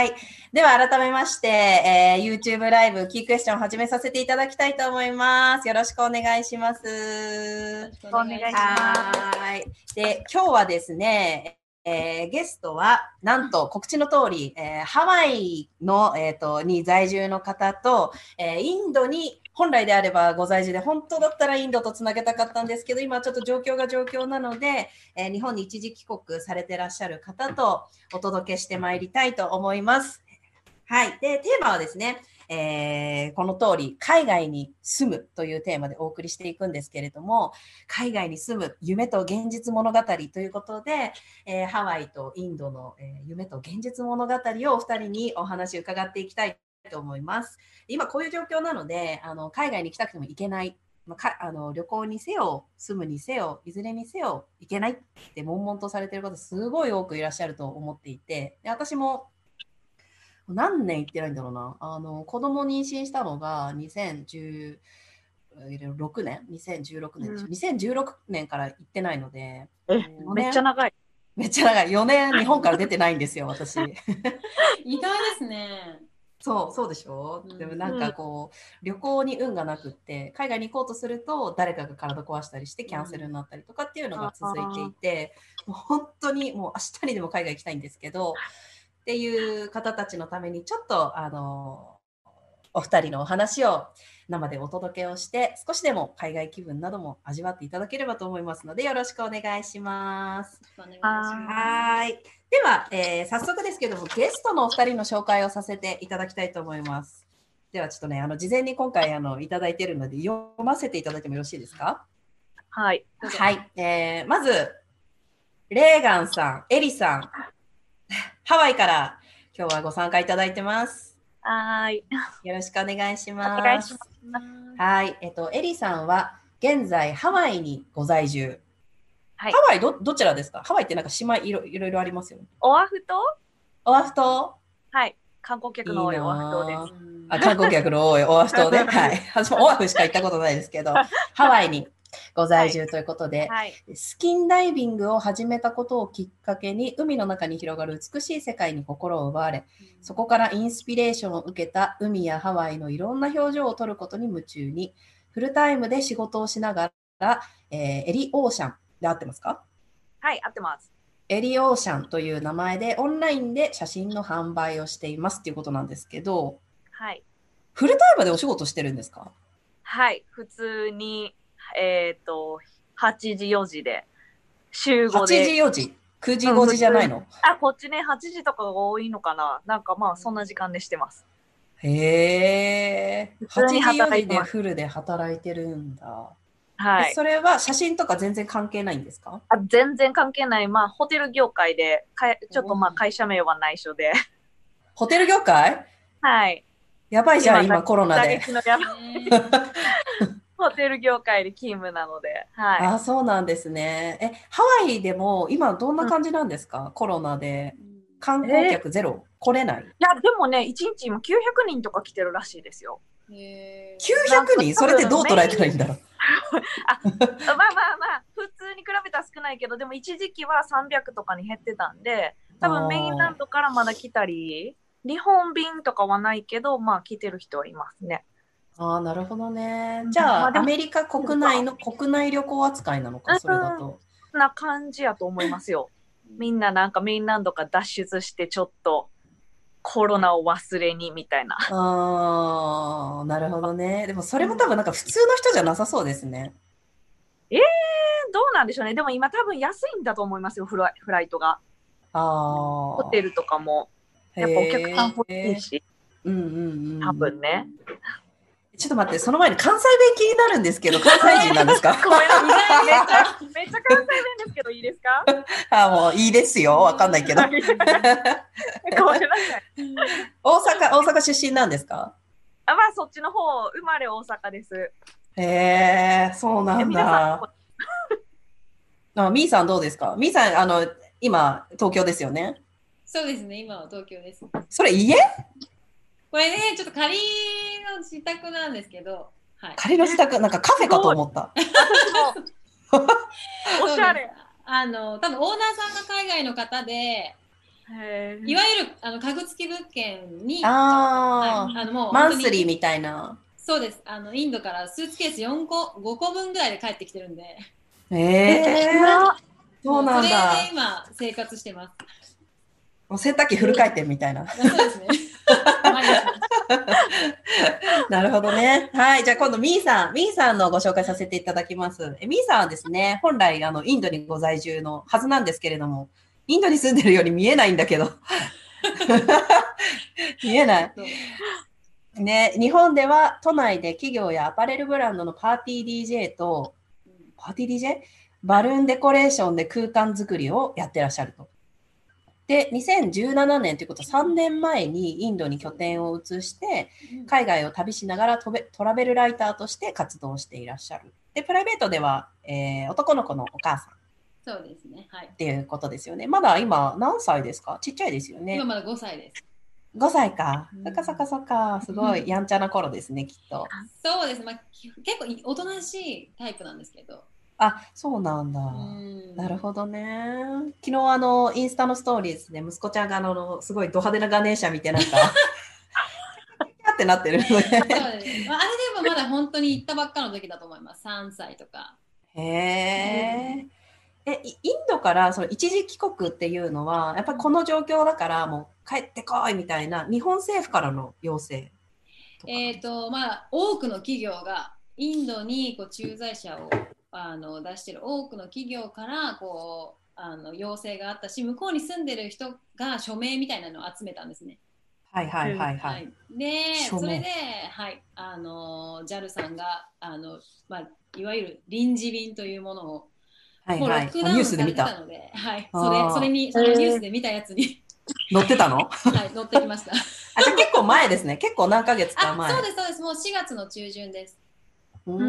はい。では改めまして、えー YouTube ライブキークエスチョンを始めさせていただきたいと思います。よろしくお願いします。お願いしますはい。で、今日はですね、えーゲストは、なんと告知の通り、えーハワイの、えー、とに在住の方と、えーインドに本来であればご在住で、本当だったらインドとつなげたかったんですけど、今ちょっと状況が状況なので、えー日本に一時帰国されてらっしゃる方とお届けしてまいりたいと思います。はい。で、テーマはですね、えーこの通り、海外に住むというテーマでお送りしていくんですけれども、海外に住む夢と現実物語ということで、えーハワイとインドの、え夢と現実物語をお二人にお話を伺っていきたいと思います。今こういう状況なので、あの海外に行きたくても行けない。まあ、かあの旅行にせよ、住むにせよ、いずれにせよ、行けないって悶々とされている方、すごい多くいらっしゃると思っていて、で私も何年行ってないんだろうな。あの子供妊娠したのが2016年 ?2016 年うん2016年から行ってないので、めっちゃ長い。めっちゃ長い。4年日本から出てないんですよ、私。意外ですね。そう、そうでしょ、うんでもなんかこう、旅行に運がなくって、海外に行こうとすると、誰かが体壊したりしてキャンセルになったりとかっていうのが続いていて、もう本当にもう明日にでも海外行きたいんですけど、っていう方たちのために、ちょっと、あの、お二人のお話を生でお届けをして、少しでも海外気分なども味わっていただければと思いますので、よろしくお願いします。お願いしはます。はい。では、えー早速ですけども、ゲストのお二人の紹介をさせていただきたいと思います。では、ちょっとね、あの事前に今回あのいただいているので、読ませていただいてもよろしいですか？はい。はい。えーまず、レーガンさん、エリさん、ハワイから今日はご参加いただいてます。はーい。よろしくお願いしおます。願いします。はい。えっと、エリさんは現在ハワイにご在住。はいハワイどどちらですか？ハワイってなんか島いろいろいろありますよね。オアフ島？オアフ島？はい。観光客の多いオアフ島です。うんあ観光客の多いオアフ島で、はい。私もオアフしか行ったことないですけど、ハワイにご在住ということで、はい。スキンダイビングを始めたことをきっかけに、海の中に広がる美しい世界に心を奪われ、そこからインスピレーションを受けた海やハワイのいろんな表情を撮ることに夢中に、フルタイムで仕事をしながら、えーエリオーシャンで合ってますか？はい、合ってます。エリオーシャンという名前でオンラインで写真の販売をしていますっていうことなんですけど、はい。フルタイムでお仕事してるんですか？はい。普通に、えっ、と、8時、4時で、週5 8時で。4時？9時5時じゃないの？あ、こっちね、8時とかが多いのかな。なんかまあ、そんな時間でしてます。へえ普8時通に働4時でフルで働いてるんだ、はい。えそれは写真とか全然関係ないんですか？あ全然関係ない。まあ、ホテル業界で、かちょっとまあ、うん会社名は内緒で。ホテル業界？はい。やばいじゃん今今コロナ打で ホテル業界で勤務なので。はい。あそうなんですね。えハワイでも今どんな感じなんですか、コロナで。観光客ゼロ、来れない？いや、でもね、1日今900人とか来てるらしいですよ。へー。900人？それってどう捉えたらいいんだろう？まあまあまあ、普通に比べたら少ないけど、でも一時期は300とかに減ってたんで、多分メインランドからまだ来たり、日本便とかはないけど、まあ来てる人はいますね。ああなるほどねじゃあ、まあアメリカ国内の国内旅行扱いなのかそれだとそんな感じやと思いますよ。みんななんかメインランドから脱出してちょっとコロナを忘れにみたいな。ああなるほどねでもそれも多分なんか普通の人じゃなさそうですねどうなんでしょうね。でも今多分安いんだと思いますよ、フライフライトが。ああホテルとかも。やっぱお客さん欲しいし、うんうんうん。多分ね。ちょっと待って、その前に関西弁気になるんですけど、関西人なんですか？ごめんなさい。めっちゃ、めっちゃ関西弁ですけどいいですか？あもういいですよ。わかんないけど。ごめんなさい。大阪、大阪出身なんですか？あまあそっちの方、生まれ大阪です。へえ、そうなんだ。あみーさんどうですか？みーさん、あの、今、東京ですよね？そうですね、今は東京です。それ家？これね、ちょっと仮の自宅なんですけど、はい。仮の自宅、なんかカフェかと思った。おしゃれ。あの、多分オーナーさんが海外の方で、いわゆるあの家具付き物件に、あはい、あのもうあ、マンスリーみたいな。そうです。あのインドからスーツケース4個5個分ぐらいで帰ってきてるんで。ええー、そうなんそだ。れ。で今生活してますもう洗濯機フル回転みたいな。そうですねなるほどね。はい。じゃあ今度、ミーさん。ミーさんのご紹介させていただきます。えミーさんはですね、本来、あの、インドにご在住のはずなんですけれども、インドに住んでるように見えないんだけど。見えない。ね、日本では都内で企業やアパレルブランドのパーティー DJ と、パーティー DJ? バルーンデコレーションで空間作りをやってらっしゃると。で、2017年ということは3年前にインドに拠点を移して、海外を旅しながらトラベルライターとして活動していらっしゃる。で、プライベートでは、えー男の子のお母さんっそうですねはいていうことですよね。まだ今何歳ですか？ちっちゃいですよね今。まだ5歳です5歳かう。んそっかそっかそっか。すごい やんちゃな頃ですね、きっと。そうです、まあ、き結構いおとなしいタイプなんですけどあ、そうなんだ。うんなるほどね。昨日あの、インスタのストーリーズで息子ちゃんがあの、すごいド派手なガネーシャ見てなんか、ってなってるので。そうです、まあ、あれでもまだ本当に行ったばっかの時だと思います3歳とかへえ。え、イインドからその一時帰国っていうのは、やっぱりこの状況だからもう帰ってこいみたいな日本政府からの要請。えっ、とまあ多くの企業がインドにこう駐在者をあの出してる多くの企業からこうあの要請があったし向こうに住んでる人が署名みたいなのを集めたんですね。はいはいはいはい。でそれで、はい、あの JAL さんがあの、まあ、いわゆる臨時便というものを、はいはい。あックダウンニュースで見たた。ので、はい、それそれにそのニュースで見たやつに、乗ってたの？はい、乗ってきました。あ、じゃあ結構前ですね。結構何ヶ月かあ前。そうですそうですもう4月の中旬です。うー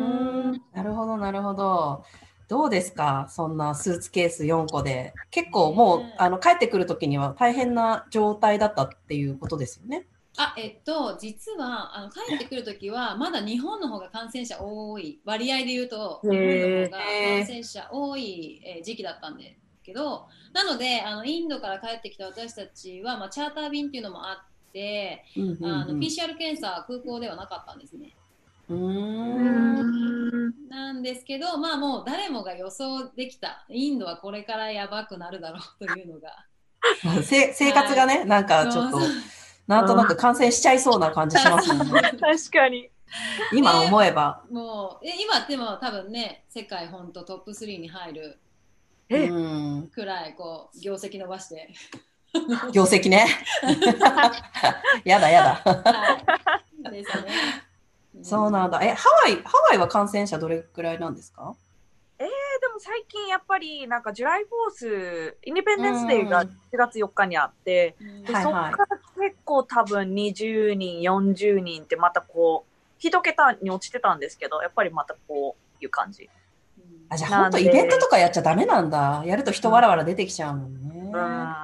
ん。なるほどなるほど。どうですか？そんなスーツケース4個で。結構もう、ねあの帰ってくるときには大変な状態だったっていうことですよね？あえっと、実はあの帰ってくるときは、まだ日本の方が感染者多い、割合で言うと、日本の方が感染者多い、えー時期だったんですけど、なのであの、インドから帰ってきた私たちは、まあ、チャーター便っていうのもあって、うんうんうんあの PCR 検査、空港ではなかったんですね。うんんなんですけど、まあもう誰もが予想できた、インドはこれからやばくなるだろうというのが。せ生活がね、なんかちょっとなんとなく感染しちゃいそうな感じしますもんね。確かに。今思えば。もうえ今でも多分ね、世界本当トップ3に入る。くらいこう業績伸ばして。業績ね。やだやだ。はい。ですね。そうなんだ。え、ハワイ、ハワイは感染者どれくらいなんですか？でも最近やっぱりなんかジュライフォース、インディペンデンスデーがうん4月4日にあって、うんでそっから結構多分20人、40人ってまたこう、一桁に落ちてたんですけど、やっぱりまたこういう感じ。あ、じゃあ本当イベントとかやっちゃダメなんだ。やると人わらわら出てきちゃうもんね。うん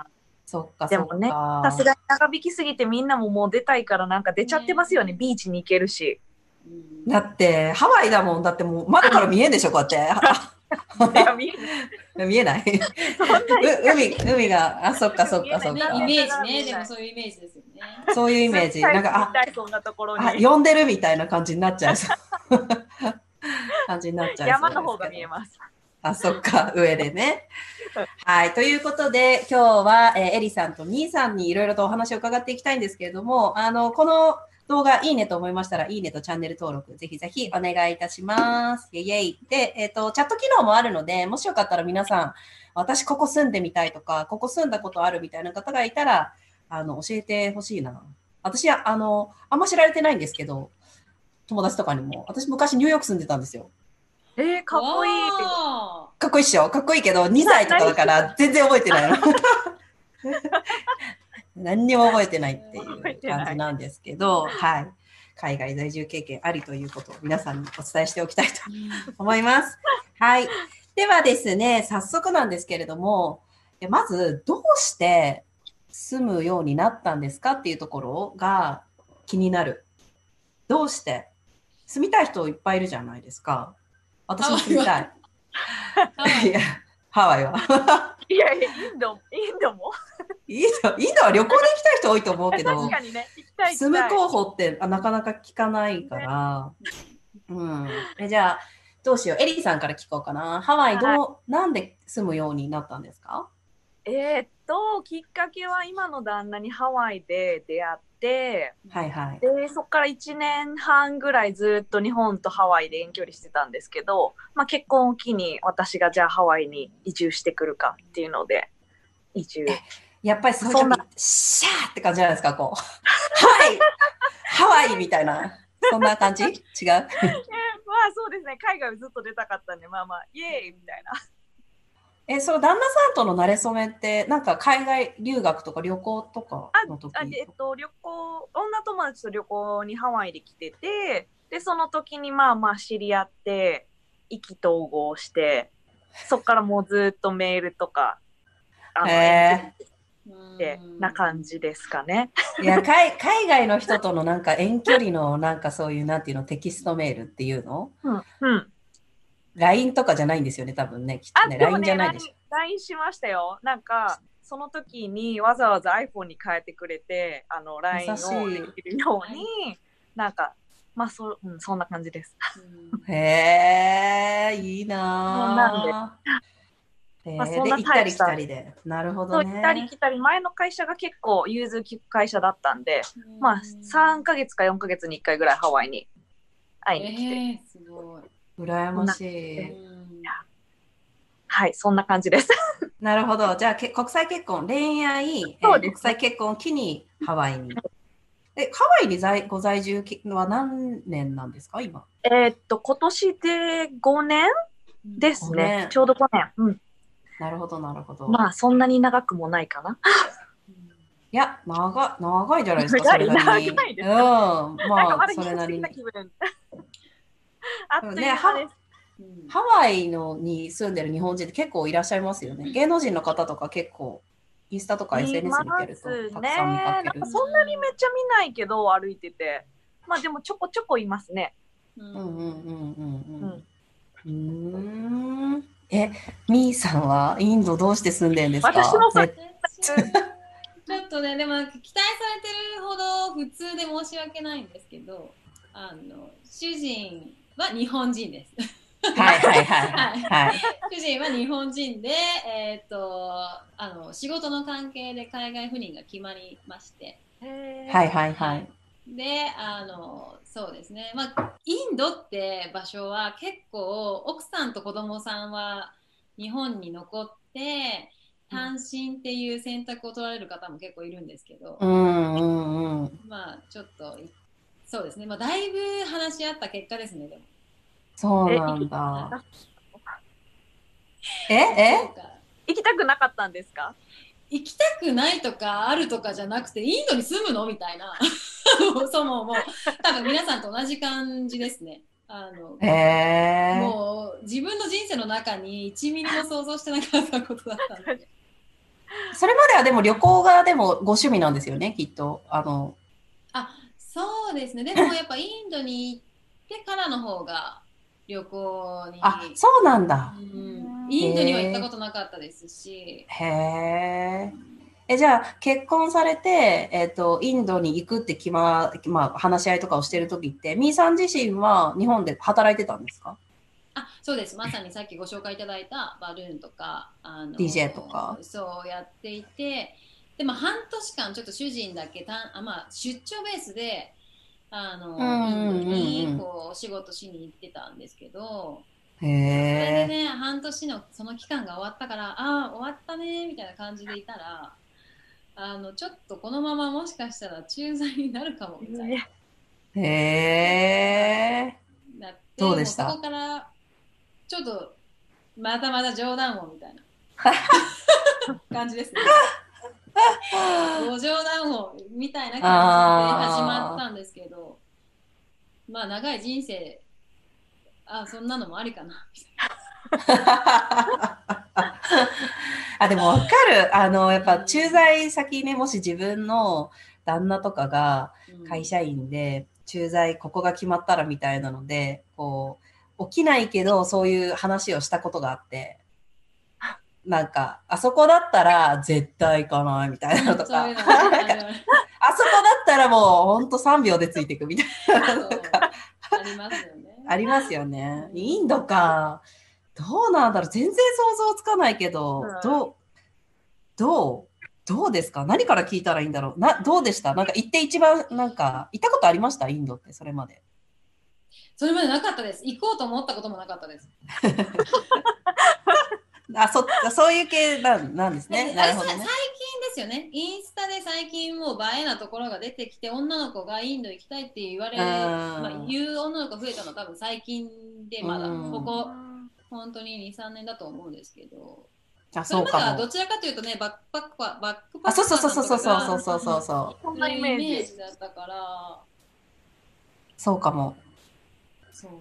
そっか、でもね。さすがに長引きすぎてみんなももう出たいからなんか出ちゃってますよね。ビーチに行けるし。うんだって、ハワイだもん。だってもう窓から見えんでしょ、こうやって。いや見え 見えない？海、海が、あ、そっかそっかそっねかイ。メージね、でもそういうイメージですよね。そういうイメージ。なんか、あ、んなところあに。呼んでるみたいな感じになっちゃう。感じになっちゃう。山の方が見えます。あ、そっか、上でね。はい。ということで、今日は、えーエリさんとミーさんにいろいろとお話を伺っていきたいんですけれども、あの、この動画いいねと思いましたら、いいねとチャンネル登録、ぜひぜひお願いいたします。イェイイェイ。で、えっ、と、チャット機能もあるので、もしよかったら皆さん、私ここ住んでみたいとか、ここ住んだことあるみたいな方がいたら、あの、教えてほしいな。私は、あの、あんま知られてないんですけど、友達とかにも、私昔ニューヨーク住んでたんですよ。えー、かっこいい。わかっこいいっしょ？かっこいいけど、2歳とかだから全然覚えてないの。何にも覚えてないっていう感じなんですけど、はい。海外在住経験ありということを皆さんにお伝えしておきたいと思います。はい。ではですね、早速なんですけれども、えまず、どうして住むようになったんですかっていうところが気になる。どうして？住みたい人いっぱいいるじゃないですか。私も住みたいいや、ハワイは。いやいや、インド、インドも？インドインドは旅行で行きたい人多いと思うけど 確、かにね、行きたい。住む候補ってあなかなか聞かないから、うん。えじゃあ、どうしよう。エリーさんから聞こうかな。ハワイどう、なんで住むようになったんですか？えーっと、きっかけは今の旦那にハワイで出会って、はいはい。で、そこから1年半ぐらいずっと日本とハワイで遠距離してたんですけど、まあ結婚を機に私がじゃあハワイに移住してくるかっていうので、移住。やっぱりそんな時、シャーって感じじゃないですか、こう。ハワイハワイみたいな。そんな感じ？違う？えまあそうですね、海外ずっと出たかったんで、まあまあ、イエーイみたいな。え、その旦那さんとの馴れ初めって、なんか海外留学とか旅行とかの時あでえっと、旅行、女友達と旅行にハワイで来てて、で、その時にまあまあ知り合って、意気投合して、そっからもうずっとメールとか、あの、へってな感じですかね。いや海、海外の人とのなんか遠距離のなんかそういうなんていうのテキストメールっていうの？うん。うん。?LINE とかじゃないんですよね、多分ね。きっとあ、ね、LINE じね、ゃないでしょ。LINE しましたよ。なんか、その時にわざわざ iPhone に変えてくれて、あの、LINE をできるように、なんか、まあ、そ,、うん、そんな感じです。へえ、いいなぁ。へまあそんな行ったり来たたりで。なるほそう、どね。行ったり来たり、前の会社が結構融通きく会社だったんで、まあ、3ヶ月か4ヶ月に1回ぐらいハワイに会いに来て、えー、すごい。羨ましい。うんはい、そんな感じです。なるほど。じゃあ、け国際結婚、恋愛、えー国際結婚を機にハワイに。え、ハワイに在ご在住は何年なんですか、今？えーっと、今年で5年です5ね年。ちょうど5年。うん。なるほど、なるほど。まあ、そんなに長くもないかな。いや、長い、長いじゃないですか、それなりに。長いですうん、まあ、それなりに。あっというね間です。うんハワイのに住んでる日本人って結構いらっしゃいますよね。芸能人の方とか結構、インスタとか SNS 見てるといますたくさん見かけるねなんか。そんなにめっちゃ見ないけど、歩いてて。まあでもちょこちょこいますね。うんうんうんうんうんうん。うーん。え、みーさんはインドどうして住んでんですか？私も ちょっとね、でも期待されてるほど普通で申し訳ないんですけど、あの主人は日本人です。はいはいはいはい。主人は日本人で、えっ、とあの仕事の関係で海外赴任が決まりまして、はいはいはい。で、あのそうですね、まあ、インドって場所は結構奥さんと子供さんは日本に残って単身っていう選択を取られる方も結構いるんですけど、うんうんうん。まあちょっといそうですね、まあ、だいぶ話し合った結果ですねでも。そうなんだ。ええか行きたくなかったんですか？行きたくないとかあるとかじゃなくてインドに住むの？みたいな そももう多分皆さんと同じ感じですね。あのへえ。もう自分の人生の中に1ミリも想像してなかったことだったんで。それまではでも旅行がでもご趣味なんですよね、きっと。あの、あそうですね、でもやっぱインドに行ってからの方が旅行に、あ、そうなんだ。うん、インドには行ったことなかったですし、へえ。え、じゃあ、結婚されて、えっ、と、インドに行くって決ま、まあ、話し合いとかをしてるときって、みーさん自身は日本で働いてたんですか？あそうです、まさにさっきご紹介いただいたバルーンとか、あの DJ とか。そうやっていて、でも半年間、ちょっと主人だけたんあ、まあ、出張ベースであの、うにこうお仕事しに行ってたんですけど、へそれでえ。ね、半年のその期間が終わったから、ああ、終わったねみたいな感じでいたら、あのちょっとこのままもしかしたら駐在になるかもみたいな。へえ。なってどうでした？もそこからちょっとまたまた冗談をみたいな 感じですね。ご冗談をみたいな感じで始まったんですけど、まあ長い人生、あそんなのもありかなみたいあ、でもわかる。あの、やっぱ駐在先ね、もし自分の旦那とかがな。会社員で、駐在ここが決まったらみたいなので、こう、起きないけど、そういう話をしたことがあって、なんか、あそこだったら絶対行かないみたいなのとか、あそこだったらもうほんと3秒でついていくみたいなのとかありますよね。ありますよね。インドか。どうなんだろう全然想像つかないけど、うんどう、どう、どうですか？何から聞いたらいいんだろうな、どうでした？なんか行って一番、なんか、行ったことありました？インドって、それまで。それまでなかったです。行こうと思ったこともなかったです。あ、そ、そういう系なんなんですね。でなるほどね最近。ですよね。インスタで最近もう映えなところが出てきて、女の子がインド行きたいって言われ、うんまあ、言う女の子が増えたのは多分最近でまだ、うんここ本当に2、3年だと思うんですけど、あ、そうかど。ちらかというとね、バックパックはバックパッあ、クそうそうそうそうそうそうそうそうそう。そんそなイメーういうイメージ。ジだったから、そうかも。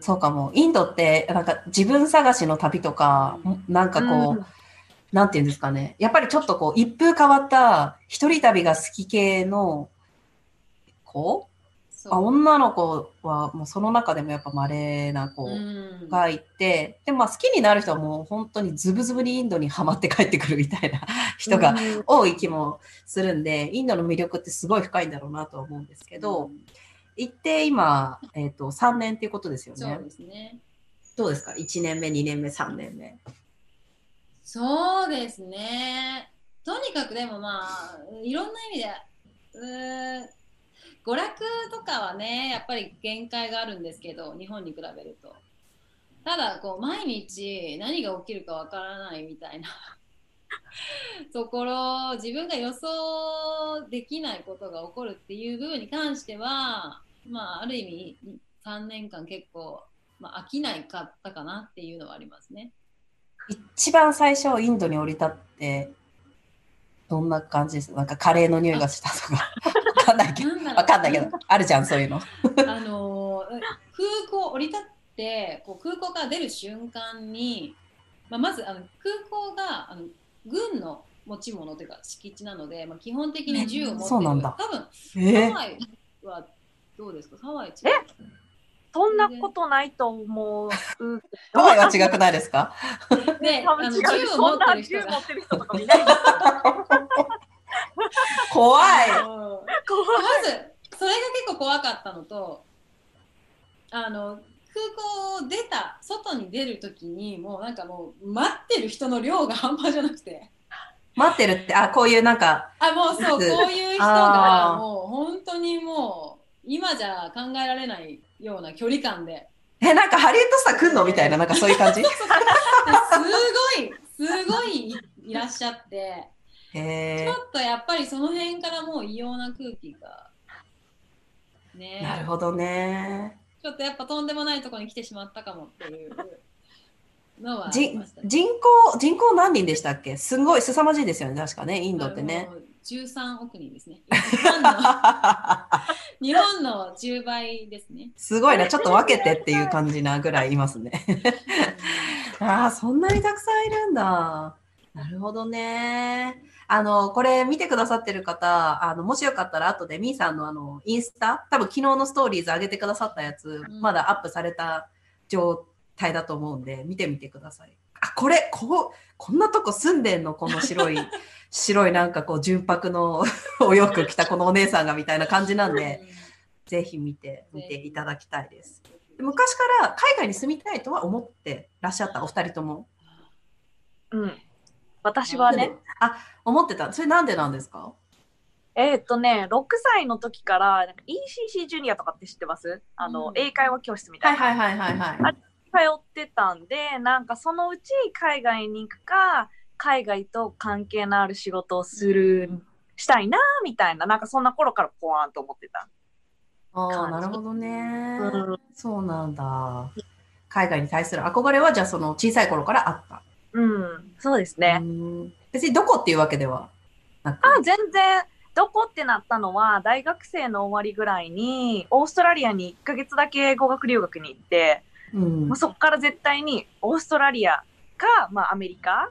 そう。かも。インドって、なんか自分探しの旅とか、なんかこう、うん。なんていうんですかね。やっぱりちょっとこう、一風変わった一人旅が好き系の子あ女の子はもうその中でもやっぱ稀な子うん。がいて、でもまあ好きになる人はもう本当にズブズブにインドにはまって帰ってくるみたいな人がうん多い気もするんで、インドの魅力ってすごい深いんだろうなとは思うんですけど、行って今、えっ、と、3年っていうことですよねそう。ですね。どうですか ?1 年目、2年目、3年目。そうですね。とにかくでもまあ、いろんな意味で、う娯楽とかはね、やっぱり限界があるんですけど、日本に比べると。ただ、こう、毎日何が起きるかわからないみたいな ところ、自分が予想できないことが起こるっていう部分に関しては、まあ、ある意味、3年間結構、まあ、飽きないかったかなっていうのはありますね。一番最初、インドに降り立って、どんな感じです？なんかカレーの匂いがしたとか。わかんないけど。かんないけど。あるじゃん、そういうの。あのー空港降り立ってこう空港から出る瞬間に、まあ、まずあの空港があの軍の持ち物というか敷地なので、まあ、基本的に銃を持ってるそうなんだ多分えハワイはどうですか？ハワイ違う？そんなことないと思う。ハワイは違くないですか？で 多あの銃分銃持ってる人とか見ないですよ。怖い。まずそれが結構怖かったのとあの空港を出た外に出る時にもうなんかもう待ってる人の量が半端じゃなくて。待ってるって、あ、こういうなんか、あもうそうこういう人がもう本当にもう今じゃ考えられないような距離感で。え、なんかハリウッドスター来んのみたいな、なんかそういう感じ？ですごいすごいいいらっしゃって。へちょっとやっぱりその辺からもう異様な空気が。え。ね。なるほどね。ちょっとやっぱとんでもないところに来てしまったかもっていうのはね。人口、人口何人でしたっけ？すごい凄まじいですよね、確かね、インドってね13億人ですね日本の 日本の10倍ですねすごいな、ちょっと分けてっていう感じなぐらいいますね。ああ、そんなにたくさんいるんだ。なるほどね。あの、これ見てくださってる方、あの、もしよかったら後でみーさんのあの、インスタ、多分昨日のストーリーズ上げてくださったやつ、んまだアップされた状態だと思うんで、見てみてください。あ、これ、こう、こんなとこ住んでんの？この白い、白いなんかこう、純白の お洋服着たこのお姉さんがみたいな感じなんで、ぜひ見て、見ていただきたいです。で昔から海外に住みたいとは思ってらっしゃった？お二人とも？うん。私はね、あ思ってた。それなんでなんですか？えーっとね、6歳の時から、ECC ジュニアとかって知ってます？あの、うん。英会話教室みたいな。はいはいはいはいはい。通ってたんで、なんかそのうち海外に行くか、海外と関係のある仕事をする、したいな、みたいな、なんかそんな頃からポワーンと思ってた。ああなるほどね、うん。そうなんだ。海外に対する憧れはじゃあその小さい頃からあった、うん、そうですうね。ん。別にどこっていうわけではなく。あ、全然、どこってなったのは、大学生の終わりぐらいに、オーストラリアに1ヶ月だけ語学留学に行って、うん。もうそこから絶対にオーストラリアか、まあ、アメリカ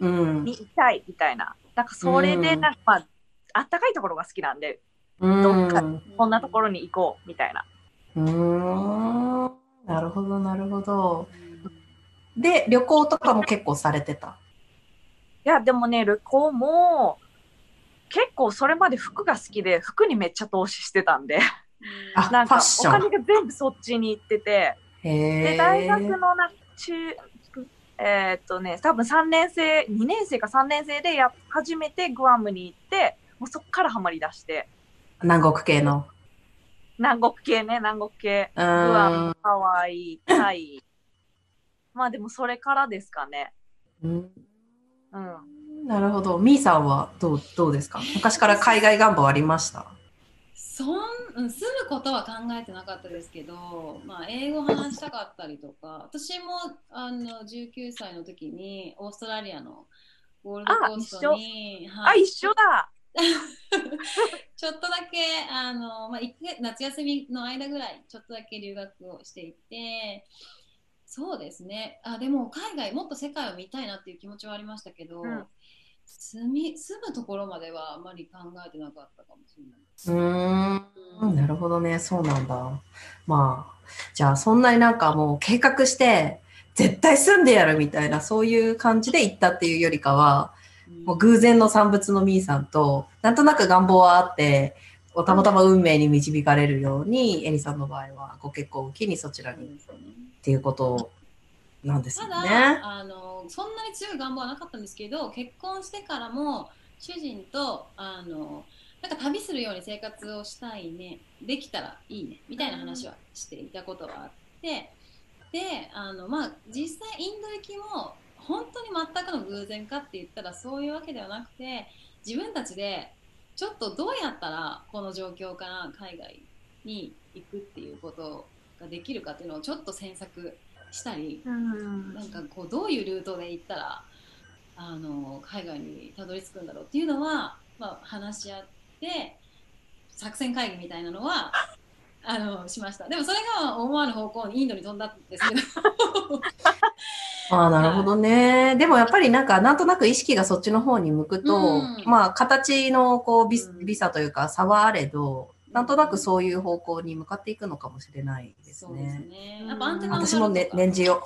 うん。に行きたいみたいな。なんかそれで、うん。なんかまあ、あったかいところが好きなんで、うん。どっかうこんなところに行こうみたいな。ーん。なるほどなるほど。で旅行とかも結構されてた？や、でもね、旅行も、結構それまで服が好きで、服にめっちゃ投資してたんで、あなんかお金が全部そっちに行ってて、へで、大学のな中、えーっとね、多分3年生、2年生か3年生でや初めてグアムに行って、もうそっからハマり出して、南国系の。南国系ね、南国系。うグアム、ハワイ、タイ。まあでもそれからですかね。うんうん。なるほど。みーさんはどうどうですか？昔から海外願望ありました？そんうん住むことは考えてなかったですけど、まあ、英語話したかったりとか私もあの19歳の時にオーストラリアのゴールドコーストにあ、はい。一緒だ。ちょっとだけあの、まあ、夏休みの間ぐらいちょっとだけ留学をしていてそうですね。あでも海外もっと世界を見たいなっていう気持ちはありましたけど、うん住み住むところまではあまり考えてなかったかもしれない。うーん。うんなるほどね。そうなんだ。まあ、じゃあそんなになんかもう計画して、絶対住んでやるみたいな、そういう感じで行ったっていうよりかは、もう偶然の産物のみーさんと、なんとなく願望はあって、たまたま運命に導かれるように、エリさんの場合はご結婚を機にそちらにっていうことなんですよただ、あのそんなに強い願望はなかったんですけど結婚してからも主人とあのなんか旅するように生活をしたいねできたらいいねみたいな話はしていたことはあってであの、まあ、実際インド行きも本当に全くの偶然かって言ったらそういうわけではなくて自分たちでちょっとどうやったらこの状況から海外に行くっていうことができるかっていうのをちょっと詮索したりうん。なんかこうどういうルートで行ったらあの海外にたどり着くんだろうっていうのは、まあ、話し合って作戦会議みたいなのはあのしました。でもそれが思わぬ方向にインドに飛んだんですけど。ああ、なるほどね。でもやっぱりなんか、なんとなく意識がそっちの方に向くと、うん。まあ、形のこうビビザというか差はあれど、なんとなくそういう方向に向かっていくのかもしれないですそうですね。ねやっぱアンテナを私もね、ね念じよ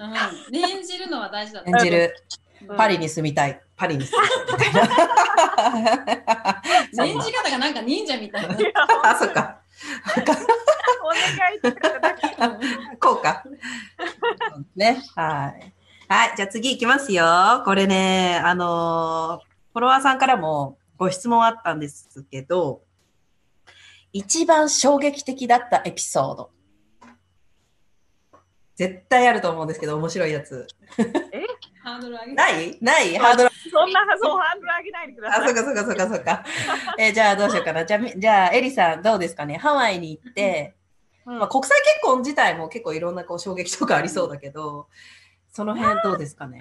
うん、念じるのは大事だう。と念じる。うんパリに住みたい。パリに住みたい。念じ方がなんか忍者みたいなあ、そっか。お願いって言っただけこうか。ね。はい。はい。じゃあ次行きますよ。これね、あのーフォロワーさんからもご質問あったんですけど、一番衝撃的だったエピソード。絶対あると思うんですけど、面白いやつ。ハードル上げない？ない？ハードル。そんなそうハンドル上げないでくだあ、さい。そっかそっかそっかそっか。えーじゃあどうしようかな。じゃあ、みじゃあエリさんどうですかね？ハワイに行って、うんまあ、国際結婚自体も結構いろんなこう衝撃とかありそうだけど、その辺どうですかね？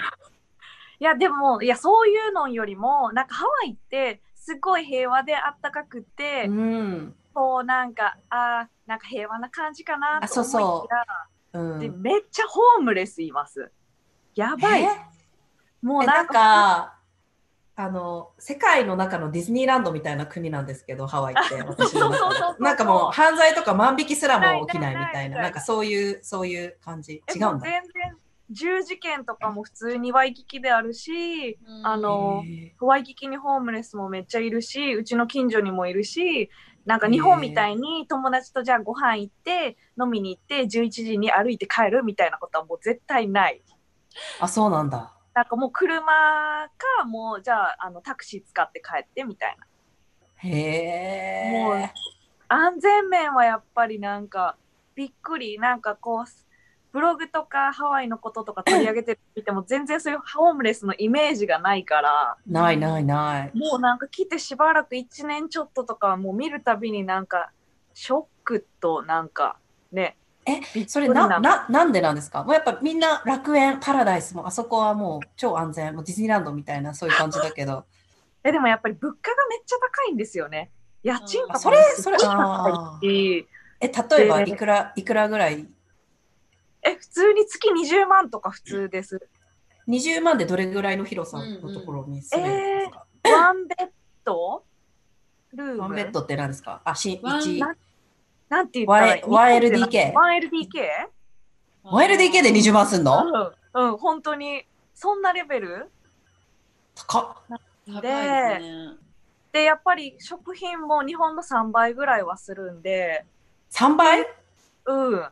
いや、でも、いや、そういうのよりも、なんかハワイって、すごい平和であったかくて、うん。こう、なんか、あーなんか平和な感じかなあとそうそう思いきや、うん、でめっちゃホームレスいます。やばいもうなか、か、あの、世界の中のディズニーランドみたいな国なんですけど、ハワイって、私の中そうそうそうそうで。なんかもう、犯罪とか万引きすらも起きないみたいな、なんかそういう、そういう感じ。え違うんだ。も全然、銃事件とかも普通にワイキキであるし、あのワイキキにホームレスもめっちゃいるし、うちの近所にもいるし、なんか日本みたいに友達とじゃあご飯行って、飲みに行って、11時に歩いて帰るみたいなことはもう絶対ない。あ、そうなんだ。なんかもう車か、もうじゃああのタクシー使って帰ってみたいな。へもうえ。安全面はやっぱりなんかびっくり、なんかこう、ブログとかハワイのこととか取り上げてみても全然そういうホームレスのイメージがないから、ないないない。もうなんか来てしばらく1年ちょっととかもう見るたびになんかショックとなんかね、えそれな、なな、なんでなんですか？もうやっぱみんな楽園、パラダイスも、あそこはもう超安全、もうディズニーランドみたいなそういう感じだけど。えでもやっぱり物価がめっちゃ高いんですよね。家賃とかそれえ、例えばでいくら、いくらぐらいえ、普通に月20万とか普通です。20万でどれぐらいの広さのところに住めるんですか、ワンベッド？ルーム？ワンベッドって何ですか？あ、し、ワン1、ななんて言ったらいい？1LDK 1LDK? 1LDK で20万すんの？うん、うん、本当に、そんなレベル？高っ。高いですね。で、やっぱり食品も日本の3倍ぐらいはするんで、3倍？うん。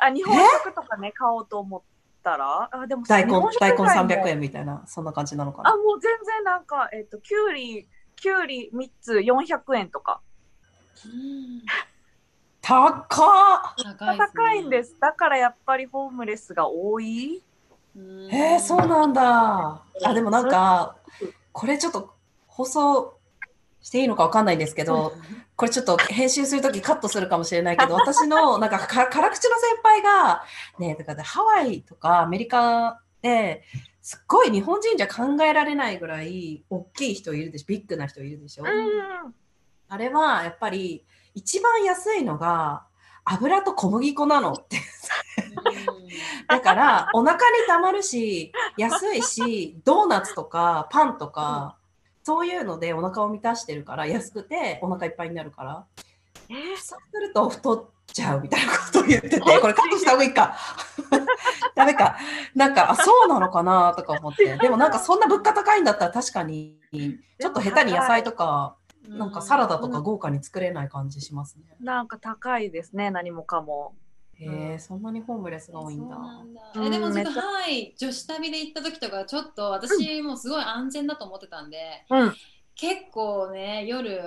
あ、日本食とかね、買おうと思ったら、あ、でも大根大根以外も。300円みたいなそんな感じなのかあ、なもう全然なんか、えっと、きゅうり、きゅうり3つ400円とか。うん。高っ！高いね。高いんです。だからやっぱりホームレスが多い。えそうなんだ。あでもなんかこれちょっと放送していいのかわかんないんですけどこれちょっと編集するときカットするかもしれないけど、私のなんかか辛口の先輩が、ね、だからハワイとかアメリカですっごい日本人じゃ考えられないぐらい大きい人いるでしょ、ビッグな人いるでしょ。うん。あれはやっぱり一番安いのが油と小麦粉なのって。だからお腹にたまるし、安いし、ドーナツとかパンとか、そういうのでお腹を満たしてるから安くてお腹いっぱいになるから。えそうすると太っちゃうみたいなことを言ってて、これカットした方がいいか。ダメか。なんか、あ、そうなのかなとか思って。でもなんかそんな物価高いんだったら確かに、ちょっと下手に野菜とか、なんかサラダとか豪華に作れない感じしますね。なんか高いですね、何もかも。へえ、そんなにホームレスが多いんだ。えでもちょっとハワイ女子旅で行った時とかちょっと私もすごい安全だと思ってたんで、うん結構ね夜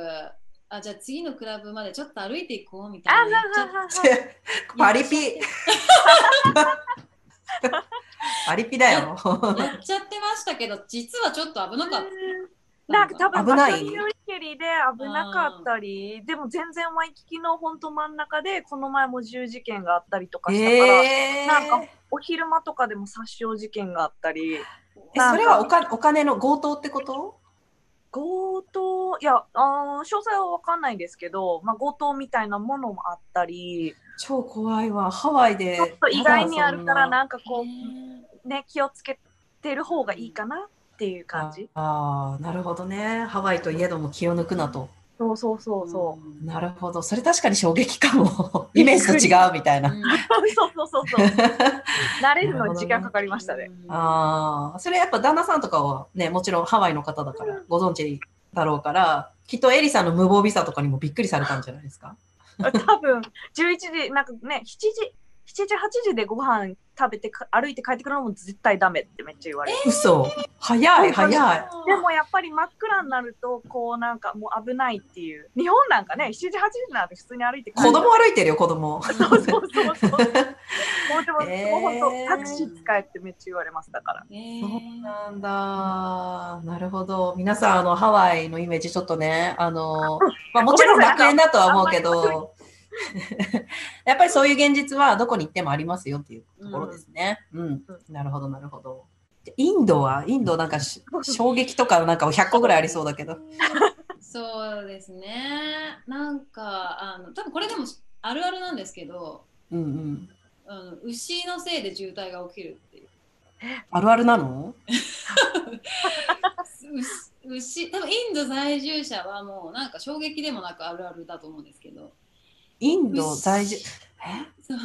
あじゃあ次のクラブまでちょっと歩いていこうみたいな パリピ。パリピだよ。やっちゃってましたけど実はちょっと危なかった。なんか多分危ない？場所によりで危なかったり、でも全然ワイキキの本当真ん中でこの前も銃事件があったりとかしたから、えなんかお昼間とかでも殺傷事件があったり、え、それはおかお金の強盗ってこと？強盗、いや、あー詳細は分かんないんですけど、まあ、強盗みたいなものもあったり、超怖いわ。ハワイで。ちょっと意外にあるから、な。んかこねう、ね、気をつけてる方がいいかな。っていう感じ。ああ、なるほどね。ハワイといえども気を抜くなと。そうそうそうそう。うんなるほど。それ確かに衝撃かも。イメージと違うみたいな。うんそうそうそうそう。慣れるのに時間かかりましたね。ああ、それやっぱ旦那さんとかはね、もちろんハワイの方だからご存知だろうから、きっとエリさんの無謀ビザとかにもびっくりされたんじゃないですか？多分11時、なんかね、7時、7時、8時でご飯食べてか歩いて帰ってくるのも絶対ダメってめっちゃ言われる。嘘。早い、早い。でもやっぱり真っ暗になると、こうなんかもう危ないっていう。日本なんかね、7時、8時なんて普通に歩いて帰子供歩いてるよ、子供。そうそうそうそう。もうでも、えーもう本当タクシー使えってめっちゃ言われますだから。ねそうなんだ。なるほど。皆さん、あの、ハワイのイメージちょっとね、あの、まあ、もちろん楽園だとは思うけど、やっぱりそういう現実はどこに行ってもありますよっていうところですね。うん。なるほど、なるほど。インドは、インドなんかし衝撃とかなんか100個ぐらいありそうだけど。そうですね。なんかあの多分これでもあるあるなんですけど、うんうん。あの牛のせいで渋滞が起きるっていう。あるあるなの？牛牛多分インド在住者はもうなんか衝撃でもなくあるあるだと思うんですけど。インド在住、え？そう。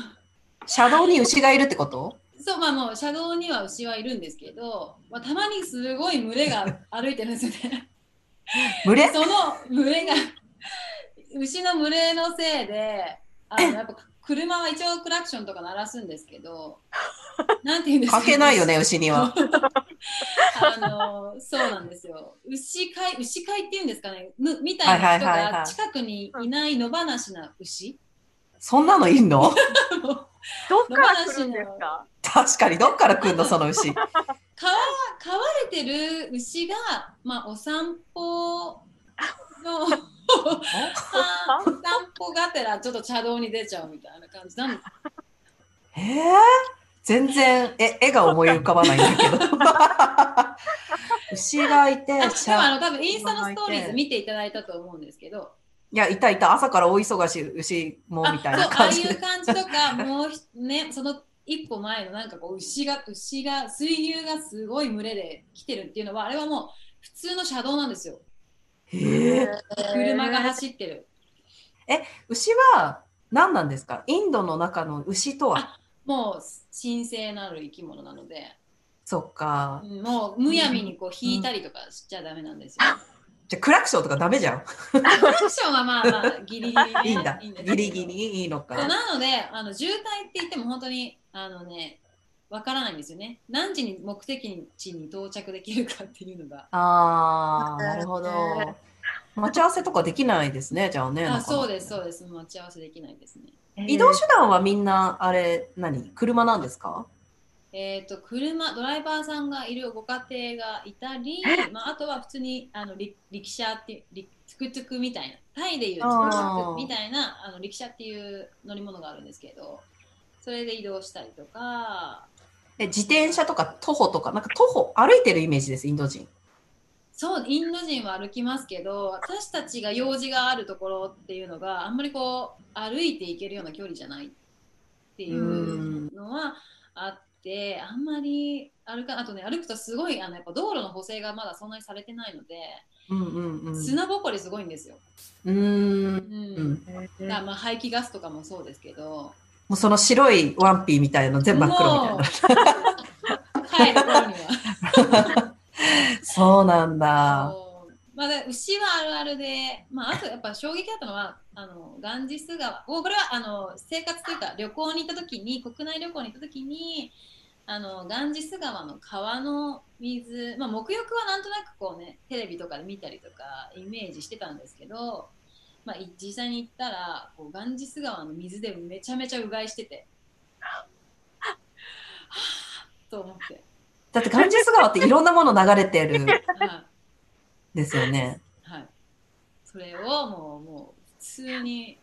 車道に牛がいるってこと？そうまあもう車道には牛はいるんですけど、まあ、たまにすごい群れが歩いてるんですよね。群れ？その群れが牛の群れのせいであのやっぱ車は一応クラクションとか鳴らすんですけど なんて言うんですか？関係ないよね、牛には。あのそうなんですよ。牛飼い牛飼いっていうんですかね？むみたいな人が近くにいない野放しな牛？そんなのいんの？どっから来るんですか確かに、どっから来んの、その牛。飼わ飼われてる牛が、まあ、お散歩の散歩がてらちょっと車道に出ちゃうみたいな感じなんです。えー、全然え絵が思い浮かばないんだけど。牛がいて、あでもあの多分インスタのストーリーズ見ていただいたと思うんですけど。いや、いたいた、朝から大忙しい牛もあみたいな感じで。いう感じとかもうひねその一歩前のなんかこう牛が牛が水牛がすごい群れで来てるっていうのはあれはもう普通の車道なんですよへえ車が走ってる牛は何なんですか？インドの中の牛とは？もう神聖なる生き物なのでそっか。うんもうむやみにこう引いたりとかしちゃダメなんですよ。じゃあクラクションとかダメじゃん？クラクションはまあまあギリギリ、ね、いいんだ。ギリギリいいのか。なのであの渋滞って言っても本当にあのねわからないんですよね。何時に目的地に到着できるかっていうのが。ああ、なるほど。待ち合わせとかできないですね、じゃあね。あそうでですそうです待ち合わせできないですね。移動手段はみんな、あれ、何？車なんですか？えっ、と車ドライバーさんがいるご家庭がいたり、まあ、あとは普通にあのリ力車っていうリトゥクトゥクみたいなタイでいうトゥクトゥクみたいなあの力車っていう乗り物があるんですけどそれで移動したりとかえ自転車とか徒歩とか、なんか徒歩、歩いてるイメージです、インド人。そうインド人は歩きますけど私たちが用事があるところっていうのがあんまりこう歩いて行けるような距離じゃないっていうのはあってあんまり歩かあとね歩くとすごいあのやっぱ道路の補正がまだそんなにされてないので、うんうんうん。砂ぼこりすごいんですよ。うーん。うんうんだまあ排気ガスとかもそうですけどもうその白いワンピーみたいの全部真っ黒みたいな。は。そうなんだ。まあ、で牛はあるあるで、まあ、あとやっぱ衝撃だったのはあのガンジス川おこれはあの生活というか旅行に行った時に国内旅行に行った時にあのガンジス川の川の水、まあ、沐浴はなんとなくこうねテレビとかで見たりとかイメージしてたんですけど、まあ、い実際に行ったらこうガンジス川の水でめちゃめちゃうがいしてて。はぁと思って。だってガンジス川っていろんなもの流れてる ですよね。はい、それをもうもう普通に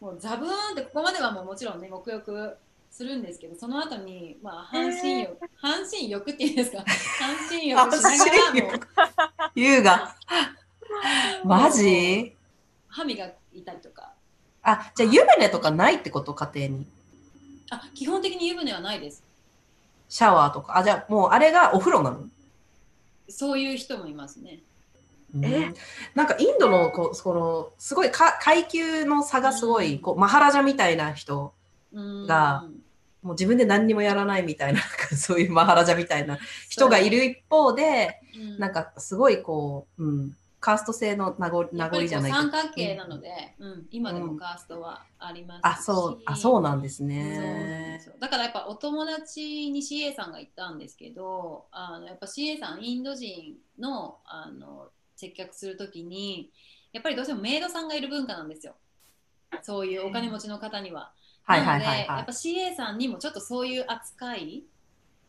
もうザブーンってここまではもうもちろんね沐浴するんですけどその後にまあ半身浴、半身浴っていうんですか？半身浴しながらもう優雅。マジ？歯磨いたりとか。あ、じゃあ湯船とかないってこと？家庭に。あ基本的に湯船はないです。シャワーとか。あ、じゃあもうあれがお風呂なの？そういう人もいますね。え？なんかインドのこうそのすごいか階級の差がすごい、こうマハラジャみたいな人うん。がもう自分で何にもやらないみたいな そういうマハラジャみたいな人がいる一方で、うん。なんかすごいこう、うん、カースト制の名残名残じゃないけど。三角形なので、うん、今でもカーストはありますし、あそうあそうなんですそうねだからやっぱお友達に CA さんが言ったんですけどあのやっぱ CA さんインド人のあの接客するときにやっぱりどうしてもメイドさんがいる文化なんですよ。そういうお金持ちの方には。はいはいなのではい。はいやっぱ CA さんにもちょっとそういう扱い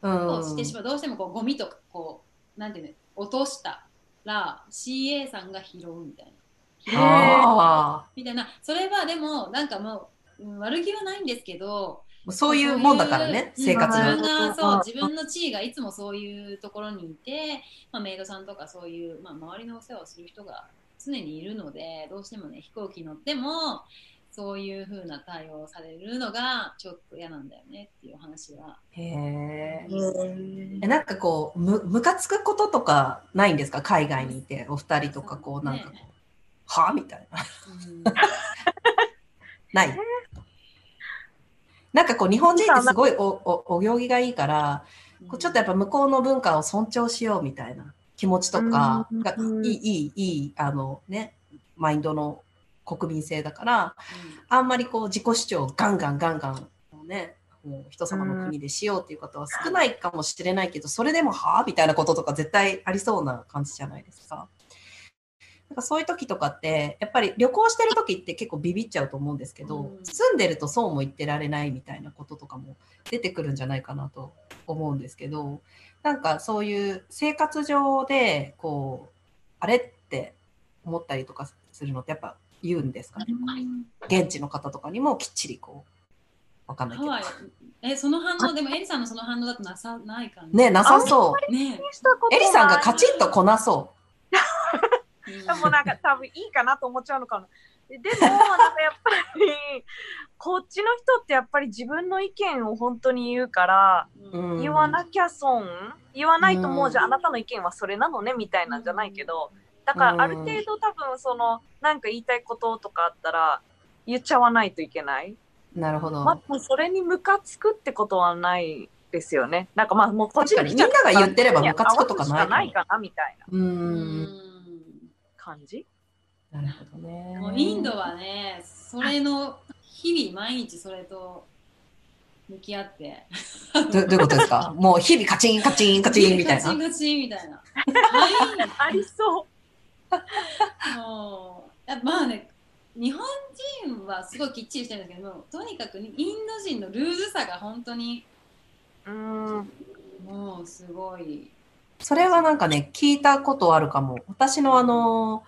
うん。をしてしまう、どうしてもこうゴミとかこうなんていうの落としたら CA さんが拾うみたいな。みたいな。それはでもなんかもううん悪気はないんですけどあそういうもんだからね生活自分そう自分の地位がいつもそういうところにいて、まあ、メイドさんとかそういう、まあ、周りのお世話をする人が常にいるのでどうしてもね飛行機乗ってもそういう風な対応をされるのがちょっと嫌なんだよねっていう話は。へえ。なんかこうむムカつくこととかないんですか？海外にいてお二人とかこうなんかこう、ねはあみたいな。うん。ない？なんかこう日本人ってすごいおおお行儀がいいからこうちょっとやっぱ向こうの文化を尊重しようみたいな気持ちとかがうん。いいいいいいあのねマインドの国民性だからあんまりこう自己主張をガンガンガンガンねもう人様の国でしようっていう方は少ないかもしれないけどそれでもはあみたいなこととか絶対ありそうな感じじゃないですか。なんかそういう時とかってやっぱり旅行してる時って結構ビビっちゃうと思うんですけど、うん住んでるとそうも言ってられないみたいなこととかも出てくるんじゃないかなと思うんですけどなんかそういう生活上でこうあれって思ったりとかするのってやっぱ言うんですかね、現地の方とかにもきっちりこうわかんないけど、はい、えその反応でもエリさんのその反応だとなさない感じねなさそう。ね。エリさんがカチッとこなそう。ん。でもなんか多分いいかなと思っちゃうのかな。ででも、なんかやっぱり、こっちの人ってやっぱり自分の意見を本当に言うから、う、うん、言わなきゃ損言わないともううん。じゃああなたの意見はそれなのねみたいなんじゃないけど、だからある程度多分その、なんか言いたいこととかあったら、言っちゃわないといけない。なるほど、まあ、それにムカつくってことはないですよね。なんかまあもうこっちにみんなが言ってればムカつくとかないかもないかなみたいなうんん感じ？なるほどね。もうインドはね、それの日々毎日それと向き合って。どどういうことですか？もう日々カチンカチンカチンみたいな。カチンカチンみたいな。はい。ありそう。もうやまあね、日本人はすごいきっちりしてるんですけども、とにかくインド人のルーズさが本当にうん。もうすごい。それはなんかね、聞いたことあるかも。私のあの、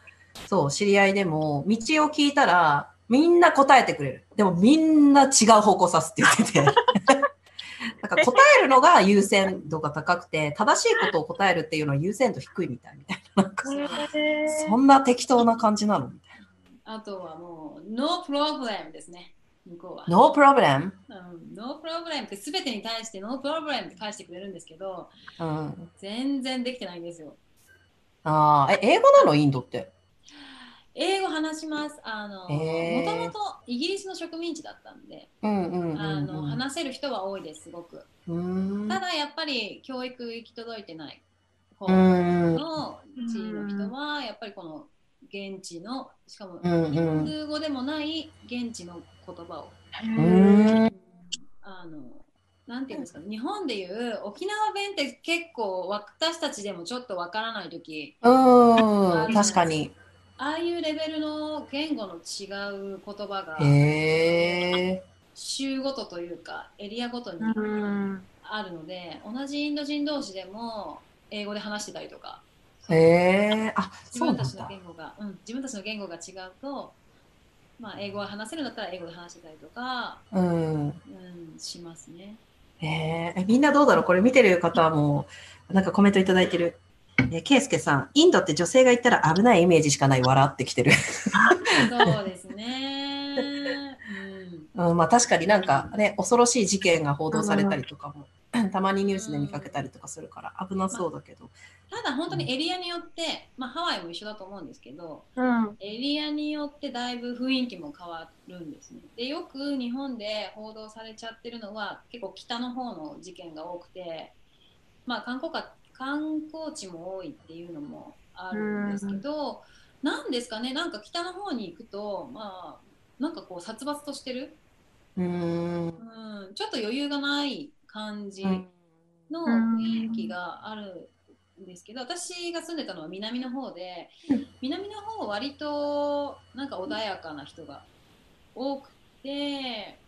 そう、知り合いでも、道を聞いたら、みんな答えてくれる。でもみんな違う方向指すって言ってて。なんか答えるのが優先度が高くて、正しいことを答えるっていうのは優先度低いみたいみたいな。なんかそんな適当な感じなのみたいあとはもう、 No problem ですね、向こうは。な。No problem? うん、 No problem って全てに対して No problem って返してくれるんですけど、うん。全然できてないんですよ。ああ、え、英語なの？インドって。英語話します。あの、もともとイギリスの植民地だったんで、話せる人は多いです、すごく。ただやっぱり教育行き届いてない方うんの地位の人は、やっぱりこの現地の、しかも通語でもない現地の言葉を、うんあの、なんていうんですかね、日本でいう沖縄弁って結構私たちでもちょっとわからない時うん、確かに。ああいうレベルの言語の違う言葉がへえ。州ごとというかエリアごとにうん。あるので同じインド人同士でも英語で話してたりとかへえ。あ、自。分たちの言語が、うん、自分たちの言語が違うと、まあ、英語が話せるんだったら英語で話してたりとか、うん。うん、しますね。へえ。みんなどうだろう？これ見てる方も、なんかコメントいただいてる。え、ケイスケさん、インドって女性が言ったら危ないイメージしかない笑ってきてる。そうですね。うんうん、まあ確かになんかね、恐ろしい事件が報道されたりとかも、たまにニュースで見かけたりとかするから危なそうだけど。ただ本当にエリアによって、まあ、ハワイも一緒だと思うんですけどうん。エリアによってだいぶ雰囲気も変わるんですね。でよく日本で報道されちゃってるのは結構北の方の事件が多くて、まあ、観光か観光地も多いっていうのもあるんですけど、なんですかねなんか北の方に行くとまあなんかこう殺伐としてる、うーん。うん、ちょっと余裕がない感じうん。の雰囲気があるんですけど私が住んでたのは南の方でうん。南の方は割となんか穏やかな人が多くて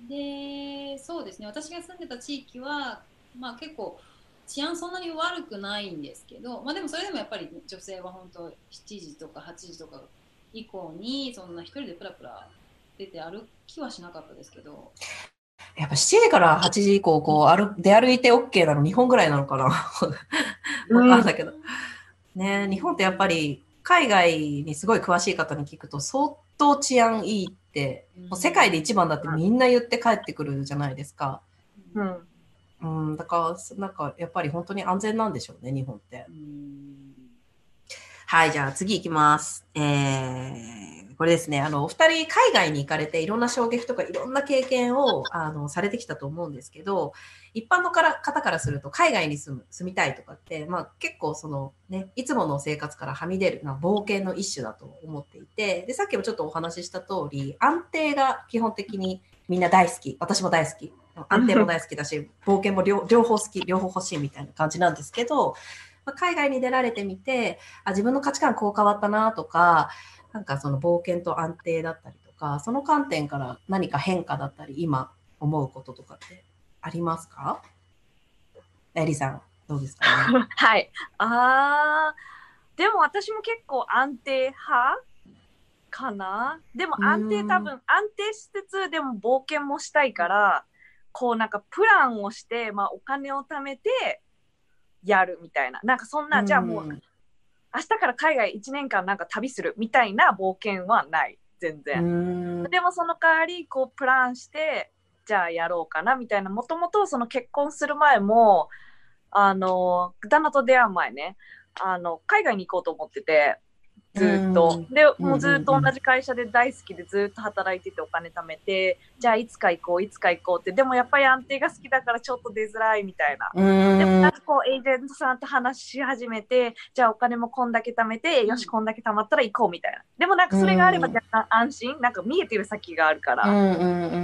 でそうですね私が住んでた地域は、まあ、結構治安そんなに悪くないんですけど、まあ、でもそれでもやっぱり女性は本当7時とか8時とか以降にそんな一人でプラプラ出て歩きはしなかったですけどやっぱ7時から8時以降、こう、歩出歩いて OK なの日本ぐらいなのかなわかんないけど。ね日本ってやっぱり海外にすごい詳しい方に聞くと相当治安いいって、もう世界で一番だってみんな言って帰ってくるじゃないですか。うん。うん、だから、なんかやっぱり本当に安全なんでしょうね、日本って。うんはい、じゃあ次行きます。えー、これですね、あの、お二人海外に行かれていろんな衝撃とかいろんな経験を あのされてきたと思うんですけど、一般のから方からすると海外に住む、住みたいとかって、まあ結構そのね、いつもの生活からはみ出るな冒険の一種だと思っていて、で、さっきもちょっとお話しした通り、安定が基本的にみんな大好き。私も大好き。安定も大好きだし、冒険も両両方好き、両方欲しいみたいな感じなんですけど、まあ、海外に出られてみて、あ自分の価値観こう変わったなとか、なんかその冒険と安定だったりとか、その観点から何か変化だったり、今思うこととかってありますか？エリさん、どうですかね？はい。あー、でも私も結構安定派かな？でも安定うん多分安定しつつ、でも冒険もしたいから、こうなんかプランをして、まあお金を貯めてやるみたいな。なんかそんな、じゃあもう明日から海外1年間なんか旅するみたいな冒険はない。全う然。ん、でもその代わりこうプランしてじゃあやろうかなみたいなもともとその結婚する前もあの旦那と出会う前ねあの海外に行こうと思っててずっと。で、もうずっと同じ会社で大好きでずっと働いててお金貯めて、じゃあいつか行こう、いつか行こうって、でもやっぱり安定が好きだからちょっと出づらいみたいな。でもなんかこう、エージェントさんと話し始めて、じゃあお金もこんだけ貯めて、よし、こんだけ貯まったら行こうみたいな。でもなんかそれがあれば若干安心、なんか見えてる先があるから、で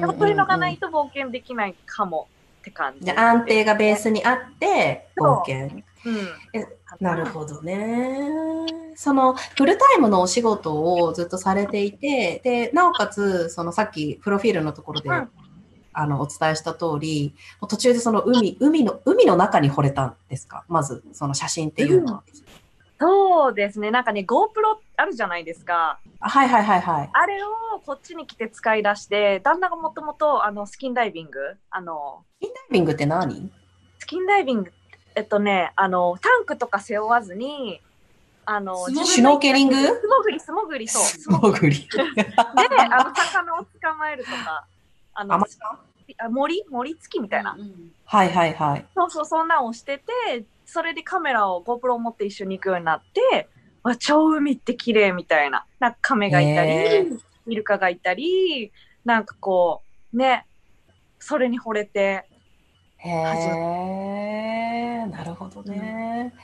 もそういうのがないと冒険できないかもって感じ。安定がベースにあって、冒険。うん、なるほどね。そのフルタイムのお仕事をずっとされていて、で、なおかつ、そのさっきプロフィールのところで、うん、あのお伝えした通り、途中でその海、海の、海の中に惚れたんですか？まず、その写真っていうのは。うん、そうですね。なんかね、GoPro あるじゃないですか。はいはいはいはい。あれをこっちに来て使い出して、旦那がもともとあのスキンダイビング、あの、スキンダイビングって何？スキンダイビングえっとね、あの、タンクとか背負わずに、あの、シュノーケリング？素潜り、素潜り、そう。素潜り。で、あの、魚を捕まえるとか、あの、あ森？森付きみたいな、うんうん。はいはいはい。そうそう、そんなんをしてて、それでカメラを GoPro を持って一緒に行くようになって、わ、超海って綺麗みたいな。なんか亀がいたり、イルカがいたり、なんかこう、ね、それに惚れて、へえ、なるほどね。うん、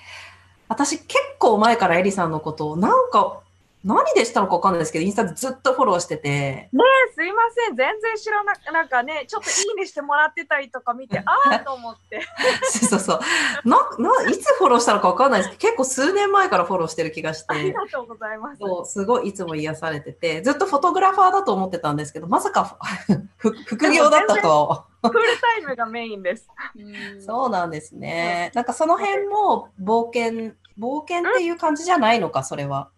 私結構前からエリさんのことをなんか何でしたのか分かんないですけど、インスタでずっとフォローしてて。ねえ、すいません。全然知らなく、なんかね、ちょっといいねしてもらってたりとか見て、ああと思って。そうそう。な、な、いつフォローしたのか分かんないですけど、結構数年前からフォローしてる気がして。ありがとうございます。そう、すごいいつも癒されてて、ずっとフォトグラファーだと思ってたんですけど、まさか 副業だったとは。フルタイムがメインです。そうなんですね。なんかその辺も冒険、冒険っていう感じじゃないのか、それは。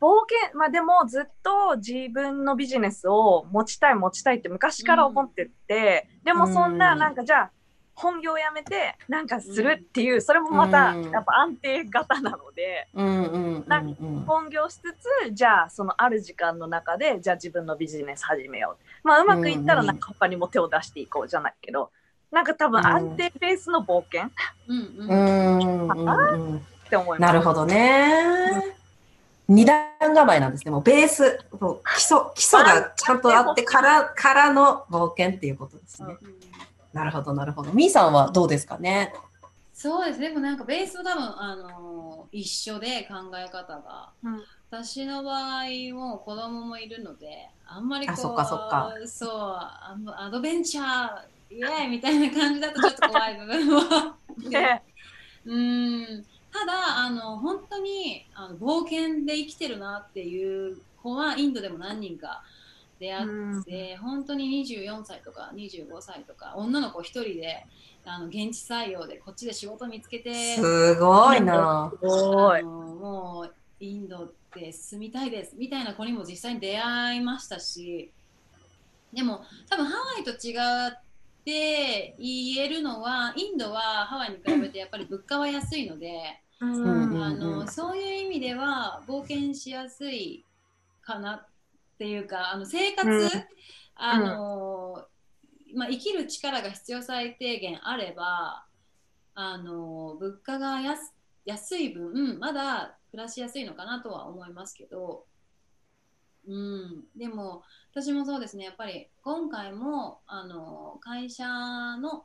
冒険、まあでもずっと自分のビジネスを持ちたい持ちたいって昔から思ってて、うん、でもそんななんかじゃあ本業を辞めてなんかするっていう、うん、それもまたやっぱ安定型なので、なんか本業しつつじゃあそのある時間の中でじゃあ自分のビジネス始めよう。まあうまくいったらなんか他にも手を出していこうじゃないけど、なんか多分安定ベースの冒険、うんうん、って思います。なるほどね。二段構えなんですね。もうベース、もう基礎、基礎がちゃんとあってから、からの冒険っていうことですね。なるほど、なるほど。みーさんはどうですかね？そうです。でもなんかベースは多分、あのー、一緒で考え方が。うん、私の場合も子供もいるので、あんまりこう、そっかそっかそうアドベンチャー、イエーイみたいな感じだとちょっと怖い部分も。ね、うんただあの本当にあの冒険で生きてるなっていう子はインドでも何人か出会って、うん、本当に24歳とか25歳とか女の子1人であの現地採用でこっちで仕事見つけてすごいな。すごい。もうインドって住みたいですみたいな子にも実際に出会いましたしでも多分ハワイと違って言えるのはインドはハワイに比べてやっぱり物価は安いので、あのそういう意味では冒険しやすいかなっていうかあの生活、うん、あのまあ、生きる力が必要最低限あればあの物価が安安い分まだ暮らしやすいのかなとは思いますけど、うん、でも私もそうですね。やっぱり今回もあの会社の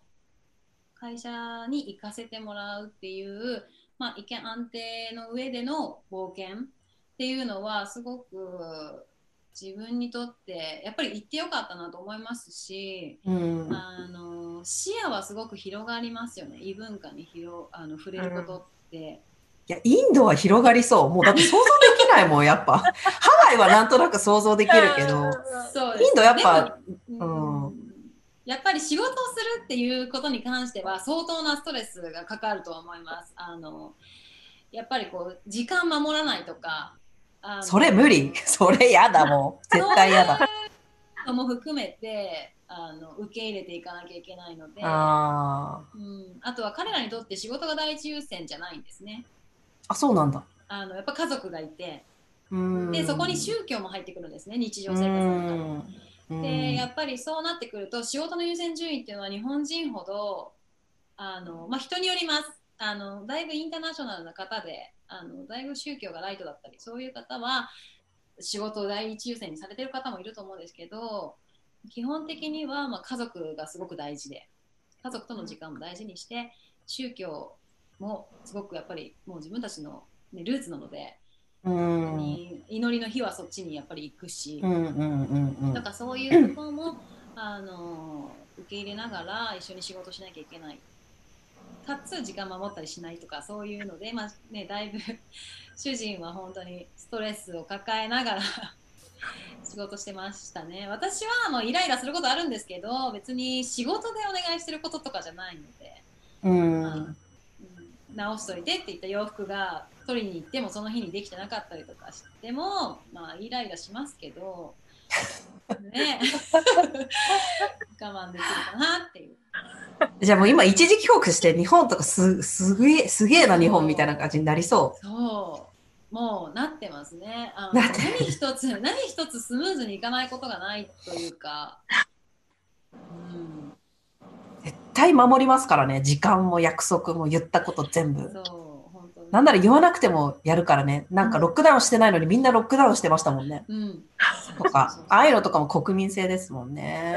会社に行かせてもらうっていう、まあ、意見安定の上での冒険っていうのはすごく自分にとってやっぱり行ってよかったなと思いますし、うん、あの視野はすごく広がりますよね。異文化に広あの触れることって。うんいや、インドは広がりそう。もうだって想像できないもん、やっぱ。ハワイはなんとなく想像できるけど、インドやっぱ、うん、やっぱり仕事をするっていうことに関しては相当なストレスがかかると思います。あのやっぱりこう時間守らないとか。それ無理。それやだもん。絶対やだ。も含めてあの受け入れていかなきゃいけないのであ,、うん、あとは彼らにとって仕事が第一優先じゃないんですね。あそうなんだ。あのやっぱ家族がいて。でそこに宗教も入ってくるんですね。日常生活の中に。でやっぱりそうなってくると仕事の優先順位っていうのは日本人ほどあの、まあ、人によります。あのだいぶインターナショナルな方であのだいぶ宗教がライトだったりそういう方は仕事を第一優先にされてる方もいると思うんですけど基本的にはまあ家族がすごく大事で家族との時間も大事にして宗教もすごくやっぱりもう自分たちの、ね、ルーツなので、うん。祈りの日はそっちにやっぱり行くし、だからそういうところも、あの受け入れながら一緒に仕事しなきゃいけない。かつ時間守ったりしないとかそういうので、まあね、だいぶ主人は本当にストレスを抱えながら 仕事してましたね。私はもうイライラすることあるんですけど別に仕事でお願いしてることとかじゃないので、うん直しといてって言った洋服が取りに行ってもその日にできてなかったりとかしてもまあイライラしますけどね 我慢できるかなっていう。じゃあもう今一時帰国して日本とかすすげえすげえな日本みたいな感じになりそそうもうなってますね。あのなって何一つ何一つスムーズにいかないことがないというか。うん対守りますからね。時間も約束も言ったこと全部。なんなら言わなくてもやるからね。なんかロックダウンしてないのにみんなロックダウンしてましたもんね。うん。とか、ああいうのとかも国民性ですもんね。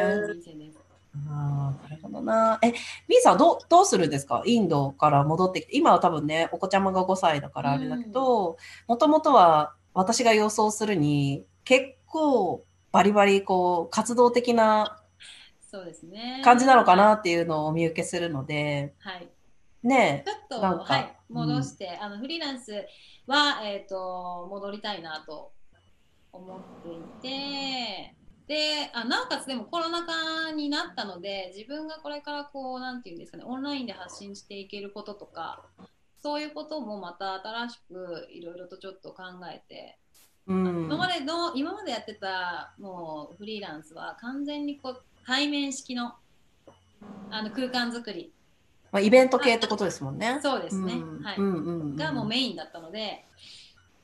ああ、なるほどな。え、みーさんどう、どうするんですか？インドから戻ってきて。今は多分ね、お子ちゃまが5歳だからあれだけど、もともとは私が予想するに、結構バリバリこう、活動的なそうですね。感じなのかなっていうのをお見受けするので、はい。ねちょっと、はい、戻して、あのフリーランスは、えー、と戻りたいなと思っていてであなおかつでもコロナ禍になったので自分がこれからこうなんていうんですかねオンラインで発信していけることとかそういうこともまた新しくいろいろとちょっと考えて、うん。今までの今までやってたもうフリーランスは完全にこう対面式のあの空間作り。まあ、イベント系ってことですもんね。そうですね、うん。はい、うんうんうん。がもうメインだったので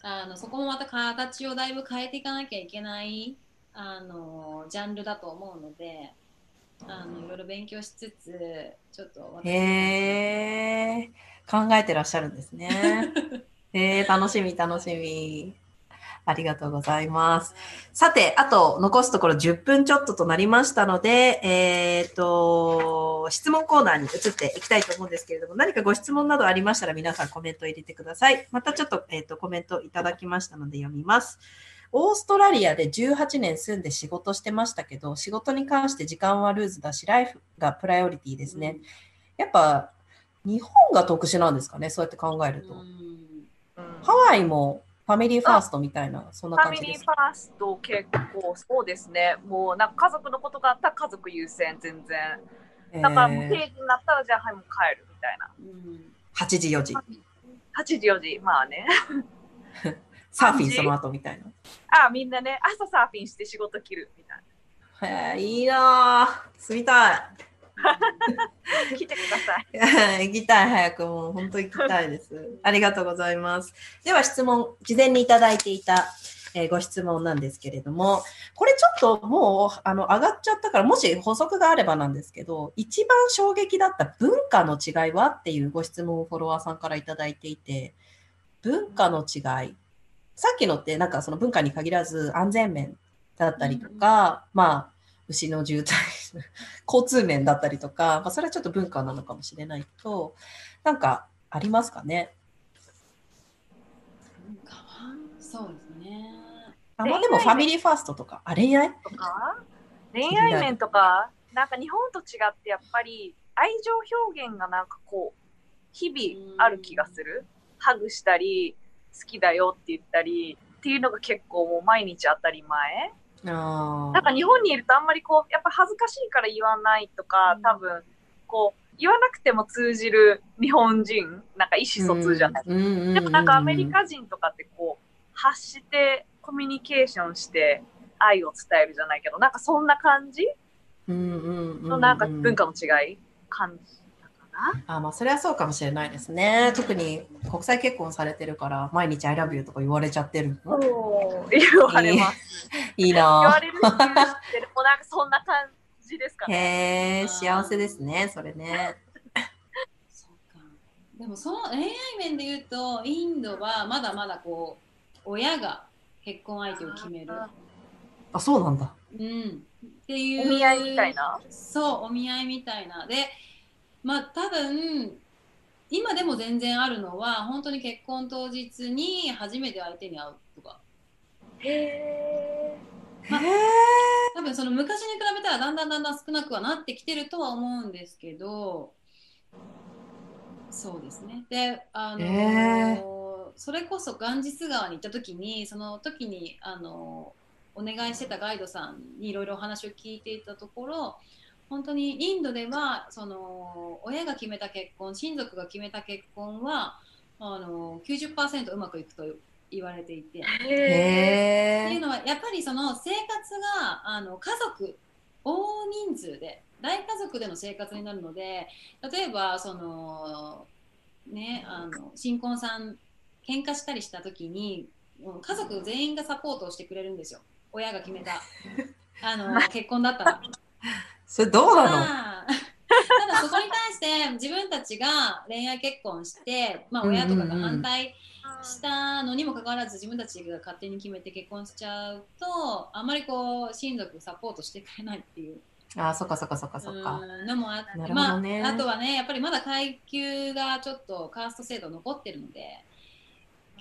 あのそこもまた形をだいぶ変えていかなきゃいけないあのジャンルだと思うのであのいろいろ勉強しつつちょっと私へえ、考えてらっしゃるんですね。えー、楽しみ、楽しみ。ありがとうございます。さて、あと残すところ10分ちょっととなりましたので、えっ、と、質問コーナーに移っていきたいと思うんですけれども、何かご質問などありましたら皆さんコメントを入れてください。またちょっと,、えー、とコメントいただきましたので読みます。オーストラリアで18年住んで仕事してましたけど、仕事に関して時間はルーズだし、ライフがプライオリティですね。やっぱ日本が特殊なんですかね、そうやって考えると。うんうんハワイもファミリーファーストみたいな、そんなファ感じですミリーフ。ァースト結構そうですね。もうなんか家族のことがあったら家族優先全然。だからもうえ定時になったらじゃあはいもう帰るみたいな。うん8時、4時。8時4時まあね。サーフィンその後みたいな。あみんなね朝サーフィンして仕事切るみたいへえ、いいなぁ。住みたい。な。来てください。行きたい、早くもう、本当行きたいです。ありがとうございます。では質問、事前にいただいていた、えーご質問なんですけれども、これちょっともう、あの、上がっちゃったから、もし補足があればなんですけど、一番衝撃だった文化の違いはっていうご質問をフォロワーさんからいただいていて、文化の違い。さっきのって、なんかその文化に限らず安全面だったりとか、まあ、牛の渋滞、交通面だったりとか、まあ、それはちょっと文化なのかもしれないけど、なんかありますかね？文化は？そうですね。あまあ、でもファミリーファーストとか、あ恋愛とか？恋愛面とか？なんか日本と違ってやっぱり愛情表現がなんかこう日々ある気がする。ハグしたり好きだよって言ったりっていうのが結構もう毎日当たり前。あなんか日本にいるとあんまりこうやっぱ恥ずかしいから言わないとかうん。多分こう言わなくても通じる日本人なんか意思疎通じゃない、でもなんかアメリカ人とかってこう発してコミュニケーションして愛を伝えるじゃないけどなんかそんな感じ？のなんか文化の違い？感じ？あまあ、それはそうかもしれないですね。特に国際結婚されてるから、毎日 I love you とか言われちゃってるの？お言われます。いい言わなれるもなんかそんな感じですかぁ。ね。へえ、幸せですね、それね。そうか。でもその恋愛面で言うとインドはまだまだこう親が結婚相手を決める。あ、そうなんだ。うん、っていうお見合いみたいな？そうお見合いみたいなでまあ多分今でも全然あるのは本当に結婚当日に初めて相手に会うとかへえ。まあ。多分その昔に比べたらだんだんだんだん少なくはなってきてるとは思うんですけどそうですねであのへそれこそガンジス川に行った時にその時にあのお願いしてたガイドさんにいろいろお話を聞いていたところ本当にインドではその親が決めた結婚親族が決めた結婚はあの90%うまくいくと言われていて。へって。いうのはやっぱりその生活があの家族大人数で大家族での生活になるので例えばそのねあの新婚さん喧嘩したりした時に家族全員がサポートをしてくれるんですよ親が決めたあの 結婚だったら。それどうなの？まあただそこに対して 自分たちが恋愛結婚して、まあ、親とかが反対したのにもかかわらず自分たちが勝手に決めて結婚しちゃうとあんまりこう親族サポートしてくれないっていう。あ、そっかそっかそっかそっか。うんのもあって、なるほまあ、あとはねやっぱりまだ階級がちょっとカースト制度残ってるので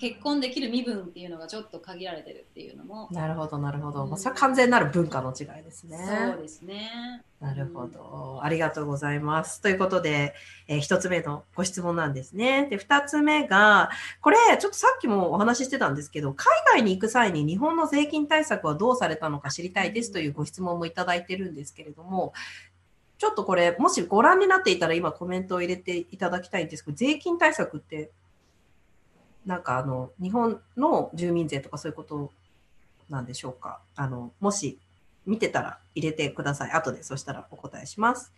結婚できる身分っていうのがちょっと限られてるっていうのも、なるほど、なるほど。うんまあ、それは完全なる文化の違いですね。そうですね。なるほど。ありがとうございます。ということで、えー一つ目のご質問なんですね。で、二つ目が、これ、ちょっとさっきもお話ししてたんですけど、海外に行く際に日本の税金対策はどうされたのか知りたいですというご質問もいただいてるんですけれども、ちょっとこれ、もしご覧になっていたら今コメントを入れていただきたいんですけど、税金対策って、なんかあの、日本の住民税とかそういうことなんでしょうかあの、もし見てたら入れてください。後でそしたらお答えします。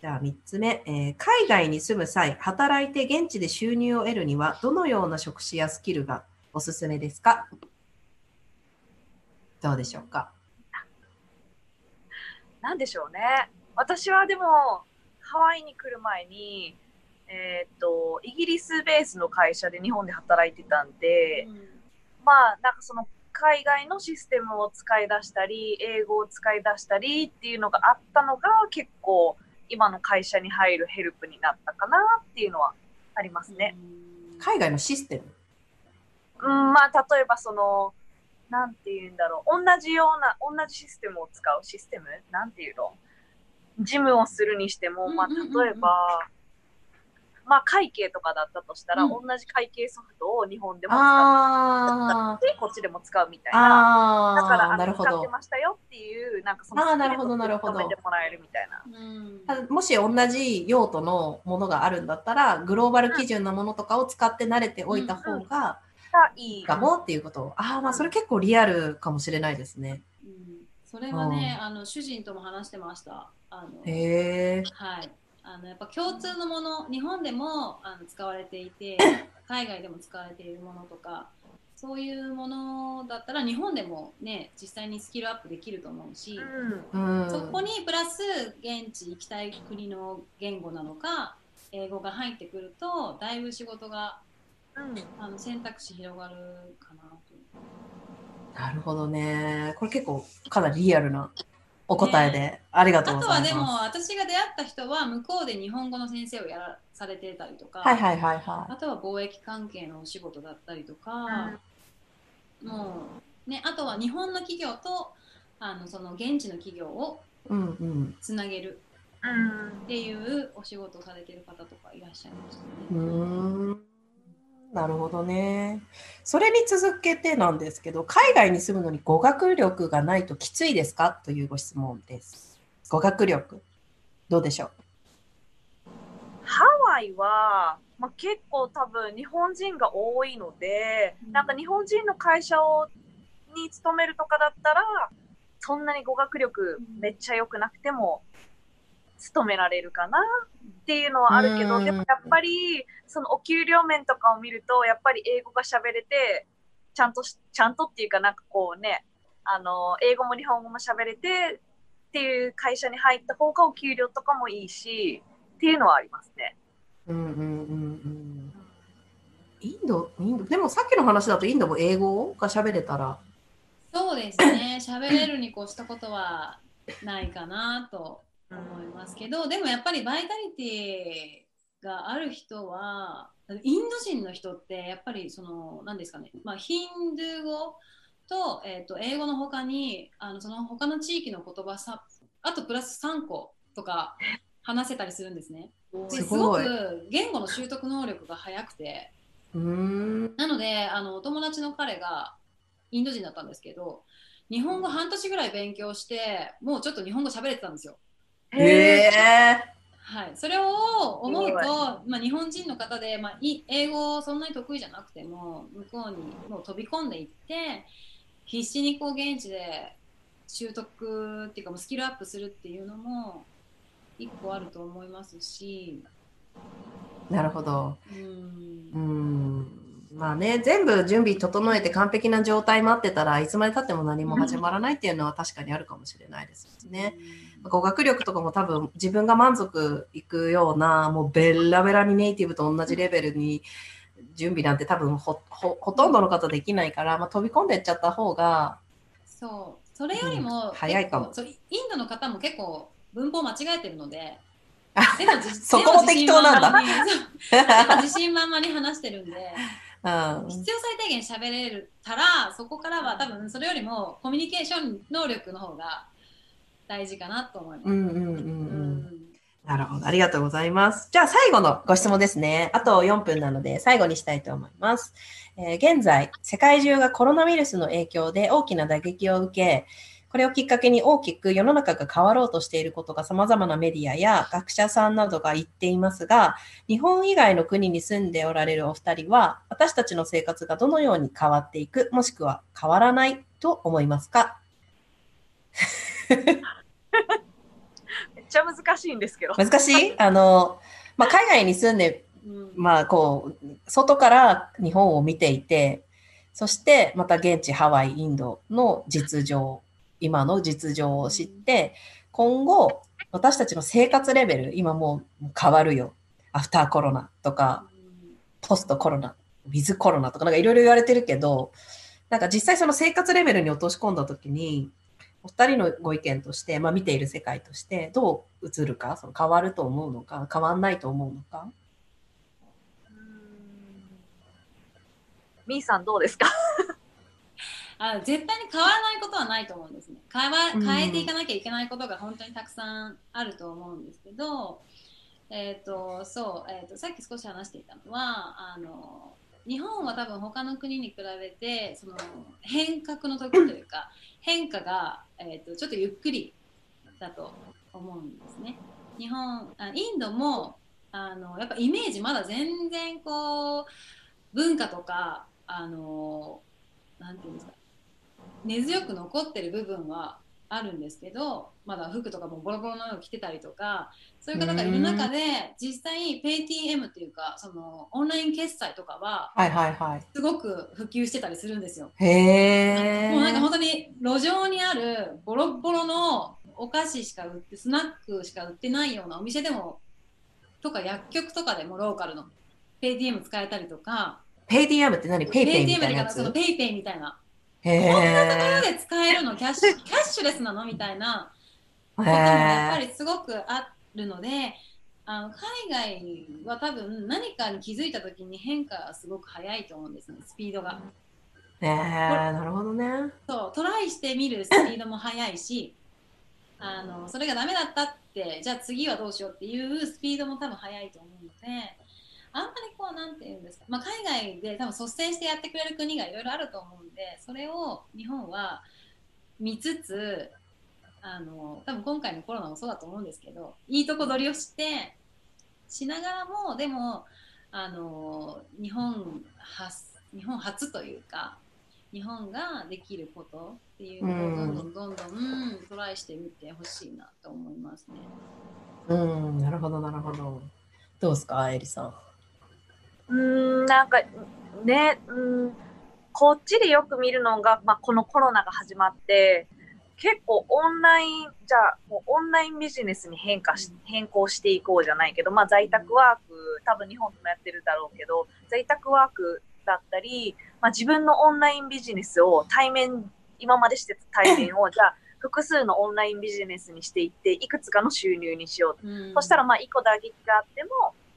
じゃあ3つ目、えー海外に住む際、働いて現地で収入を得るには、どのような職種やスキルがおすすめですか？どうでしょうか？なんでしょうね。私はでも、ハワイに来る前に、えーっと、イギリスベースの会社で日本で働いてたんで、まあ、なんかその海外のシステムを使い出したり、英語を使い出したりっていうのがあったのが結構今の会社に入るヘルプになったかなっていうのはありますね。海外のシステム？うん、まあ、例えばその、なんて言うんだろう。同じような、同じシステムを使うシステム？なんていうの？事務をするにしても、まあ、うんうんうん。うん例えば、まあ、会計とかだったとしたら、うん同じ会計ソフトを日本でも使あって、こっちでも使うみたいな。だから、あの、なるほど使って。ましたよっていう、なんかその、あーなるほどなるほど認めてもらえるみたいな。うんもし同じ用途のものがあるんだったら、グローバル基準のものとかを使って慣れておいた方ががいい。かもっていうことを。ああ、まあそれ結構リアルかもしれないですね。うんそれはね、あの主人とも話してました。あのへえ。はい。あのやっぱ共通のもの、日本でもあの使われていて、海外でも使われているものとか、そういうものだったら日本でもね、実際にスキルアップできると思うし、うん。うん。そこにプラス現地行きたい国の言語なのか、英語が入ってくると、だいぶ仕事がうん。あの選択肢広がるかなと。なるほどね。これ結構かなりリアルなお答えで、ありがとうあございます。とはでも私が出会った人は向こうで日本語の先生をやらされてたりとか、はいはいはいはあとは貿易関係のお仕事だったりとか、もうね、あとは日本の企業とあのその現地の企業をい。うんうん。つなげるうんっていうお仕事をされてる方とかいらっしゃいましたね。ん。なるほどね。それに続けてなんですけど、海外に住むのに語学力がないときついですか？というご質問です。語学力。どうでしょう？ハワイは、まあ、結構多分日本人が多いので、うんなんか日本人の会社をに勤めるとかだったら、そんなに語学力めっちゃ良くなくても勤められるかなっていうのはあるけど、うんでもやっぱりそのお給料面とかを見ると、やっぱり英語が喋れて、ちゃんとし、ちゃんとっていうかなんかこうね、あの、英語も日本語も喋れてっていう会社に入った方がお給料とかもいいし、っていうのはありますね。うんうんうんうん。インド、インド、でもさっきの話だとインドも英語が喋れたら。そうですね。喋れるに越したことはないかなと思いますけど、でもやっぱりバイタリティがある人は、インド人の人ってやっぱりその何ですかね、まあ、ヒンドゥー語と,、えー、と英語の他にあのその他の地域の言葉さあとプラス3個とか話せたりするんですね。ですごく言語の習得能力が速くてなのであのお友達の彼がインド人だったんですけど日本語半年ぐらい勉強してもうちょっと日本語喋れてたんですよ。へえ。はい、それを思うと、まあ、日本人の方で、まあ、英語そんなに得意じゃなくても向こうにもう飛び込んでいって必死にこう現地で習得っていうかもうスキルアップするっていうのも一個あると思いますし。なるほど。うんまあね、全部準備整えて完璧な状態待ってたらいつまでたっても何も始まらないっていうのは確かにあるかもしれないですね。語学力とかも多分自分が満足いくようなもうベラベラにネイティブと同じレベルに準備なんて多分ほほとんどの方できないから、まあ、飛び込んでいっちゃった方がそう。それよりも、うん、早いかも。インドの方も結構文法間違えてるのででもそこも適当なんだ。自信満々に話してるんで、うん、必要最低限喋れるたら、そこからは多分それよりもコミュニケーション能力の方が大事かなと思います。うんうんうんうん。なるほど。ありがとうございます。じゃあ最後のご質問ですね。あと4分なので最後にしたいと思います。えー、現在、世界中がコロナウイルスの影響で大きな打撃を受け、これをきっかけに大きく世の中が変わろうとしていることが様々なメディアや学者さんなどが言っていますが、日本以外の国に住んでおられるお二人は、私たちの生活がどのように変わっていく、もしくは変わらないと思いますか？めっちゃ難しいんですけど。難しい？あの、まあ、海外に住んで、まあ、こう、外から日本を見ていて、そしてまた現地ハワイ、インドの実情今の実情を知って、今後、私たちの生活レベル、今もう変わるよ。アフターコロナとか、ポストコロナ、ウィズコロナとか、なんかいろいろ言われてるけど、なんか実際その生活レベルに落とし込んだときに、お二人のご意見として、まあ、見ている世界としてどう映るかその変わると思うのか変わんないと思うのか？みーさんどうですか？あ絶対に変わらないことはないと思うんですね。変わ変えていかなきゃいけないことが本当にたくさんあると思うんですけど、えっ、ー、とそう、えーと、さっき少し話していたのはあの日本は多分他の国に比べてその変革の時というか変化が、えーと、ちょっとゆっくりだと思うんですね。日本あインドもあのやっぱイメージまだ全然こう文化とかあのなんていうんですか根強く残ってる部分はあるんですけどまだ服とかもボロボロのを着てたりとかそういう方がいる中で実際 PayTM っていうかそのオンライン決済とかはすごく普及してたりするんですよ。へもうなんか本当に路上にあるボロボロのお菓子しか売ってスナックしか売ってないようなお店でもとか薬局とかでもローカルの PayTM 使えたりとか。PayTM って何？PayPay みたいなやつ？PayPay みたいな。こんなところで使えるのキャッシュキャッシュレスなの？みたいな。こともやっぱりすごくあるのであの海外は多分何かに気づいた時に変化がすごく早いと思うんですね。スピードが。えー、なるほどね。そう。トライしてみるスピードも速いしあのそれがダメだったってじゃあ次はどうしようっていうスピードも多分速いと思うのであんまりこうなんて言うんですか、まあ、海外で多分率先してやってくれる国がいろいろあると思うんでそれを日本は見つつあの多分今回のコロナもそうだと思うんですけどいいとこ取りをしてしながらもでもあの日本初日本初というか日本ができることっていうのをどんどんどんどんトライしてみてほしいなと思いますね。うん、なるほどなるほど。どうですか、エリさん。うんなんかねうんこっちでよく見るのが、まあ、このコロナが始まって結構オンライン、じゃあもうオンラインビジネスに変化し、変更していこうじゃないけど、まあ在宅ワーク、多分日本でもやってるだろうけど、在宅ワークだったり、まあ自分のオンラインビジネスを対面、今までしてた対面を、じゃあ複数のオンラインビジネスにしていって、いくつかの収入にしよう。うんそしたらまあ一個打撃があっても、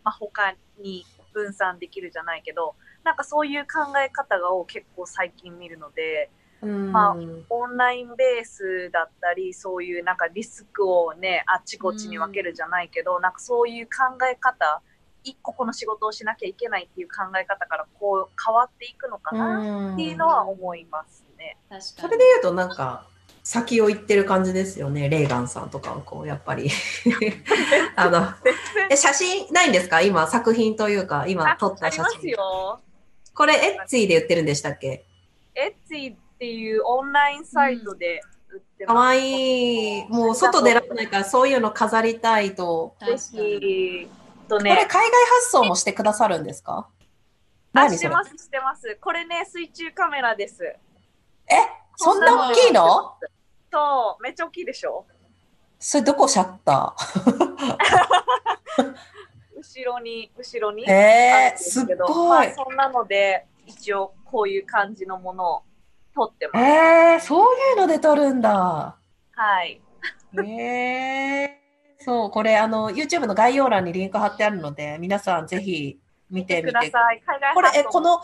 まあ他に分散できるじゃないけど、なんかそういう考え方がを結構最近見るので、うん。まあオンラインベースだったり、そういうなんかリスクをね、あっちこっちに分けるじゃないけど、なんかそういう考え方、一個この仕事をしなきゃいけないっていう考え方からこう変わっていくのかなっていうのは思いますね。確かに。それで言うとなんか先を行ってる感じですよねレーガンさんとかはこうやっぱり。あのえ写真ないんですか？今作品というか今あ撮った写あります真よ。これエッツィで売ってるんでしたっけ？エッツィっていうオンラインサイトで売ってます。かわいい。もう外出られないからそういうの飾りたいと。ぜとこれね海、外発送もしてくださるんですか？あ、してます、してます。これね、水中カメラです。えそんな大きいのそう、めっちゃ大きいでしょ？それどこシャッタ 後ろに、後ろに。ーえー、すっごいまあ、そんなので、一応こういう感じのものを撮ってます。えー、そういうので撮るんだはい。えー、そう、これ、あの、YouTube の概要欄にリンク貼ってあるので、皆さんぜひ見てみて。ください。海外これえこの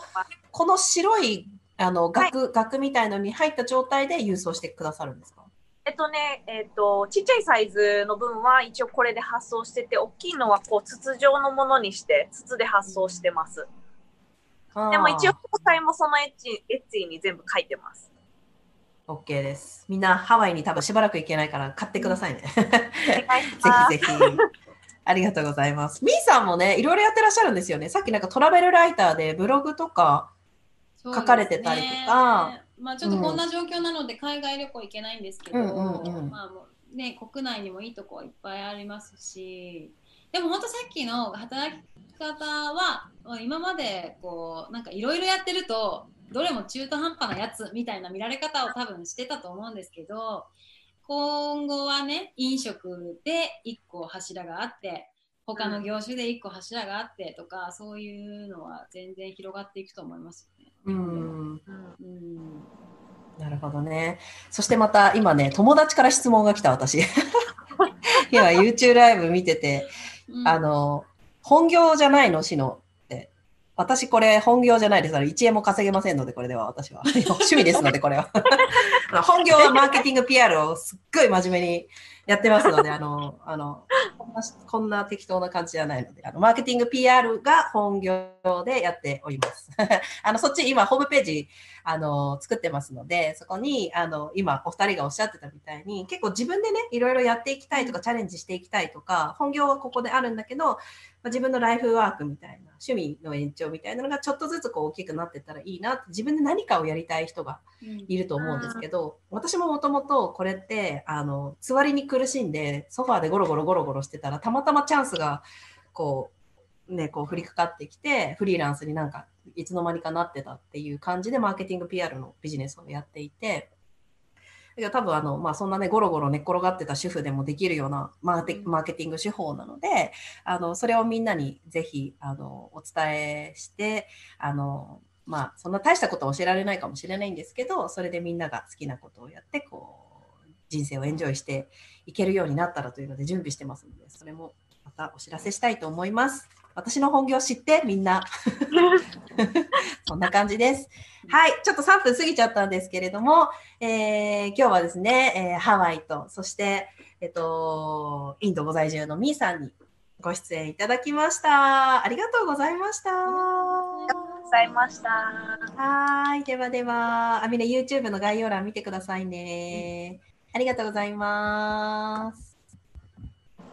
この白い、あの、額、額みたいのに入った状態で郵送してくださるんですか？えっとね、えっと、ちっちゃいサイズの分は一応これで発送してて、大きいのはこう筒状のものにして、筒で発送してます。でも一応、詳細もそのエッチ、エッチに全部書いてます。OK です。みんなハワイに多分しばらく行けないから買ってくださいね。お願いします。ぜひぜひ。ありがとうございます。みーさんもね、いろいろやってらっしゃるんですよね。さっきなんかトラベルライターでブログとか、書かれてたりとかまあちょっとこんな状況なので海外旅行行けないんですけど、うんうんうんまあもうね国内にもいいとこはいっぱいありますしでも本当さっきの働き方は今までこうなんかいろいろやってるとどれも中途半端なやつみたいな見られ方を多分してたと思うんですけど今後はね飲食で1個柱があって他の業種で1個柱があってとか、そういうのは全然広がっていくと思いますよね。うん、うん。なるほどね。そしてまた今ね、友達から質問が来た私。今 YouTube ライブ見てて、うん。あの、本業じゃないの、しのって。私これ本業じゃないです。あの1円も稼げません。ので、これでは私は。趣味ですので、これは。本業はマーケティング PR をすっごい真面目にやってますので、あの、あの、こん。なこん。な適当な感じじゃないので、あの、マーケティング PR が本業でやっております。あの、そっち今ホームページ、あの、作ってますので、そこに、あの、今お二人がおっしゃってたみたいに、結構自分でね、いろいろやっていきたいとか、チャレンジしていきたいとか、本業はここであるんだけど、まあ自分のライフワークみたいな、趣味の延長みたいなのがちょっとずつこう大きくなってったらいいなって、自分で何かをやりたい人がうんいると思うんですけど、私ももともとこれって、あの、つわりに苦しんで、ソファーでゴロゴロゴロゴロしてたら、たまたまチャンスが、こう、ね、こう降りかかってきて、フリーランスになんか、いつの間にかなってたっていう感じで、マーケティング PR のビジネスをやっていて、だけど多分あの、まあ、そんなね、ゴロゴロ寝っ転がってた主婦でもできるようなマーテマーケティング手法なので、あの、それをみんなにぜひ、あの、お伝えして、あの、まあ、そんな大したことは教えられないかもしれないんですけど、それでみんなが好きなことをやって、こう、人生をエンジョイしていけるようになったらというので準備してますので、それもまたお知らせしたいと思います。私の本業知ってみんな。そんな感じです。はい、ちょっと3分過ぎちゃったんですけれども、えー今日はですね、えーハワイと、そして、えっと、インドご在住のミーさんにご出演いただきました。ありがとうございました。ありがとうございました。はーい。ではでは、あ、みんな YouTube の概要欄見てくださいね。ありがとうございます。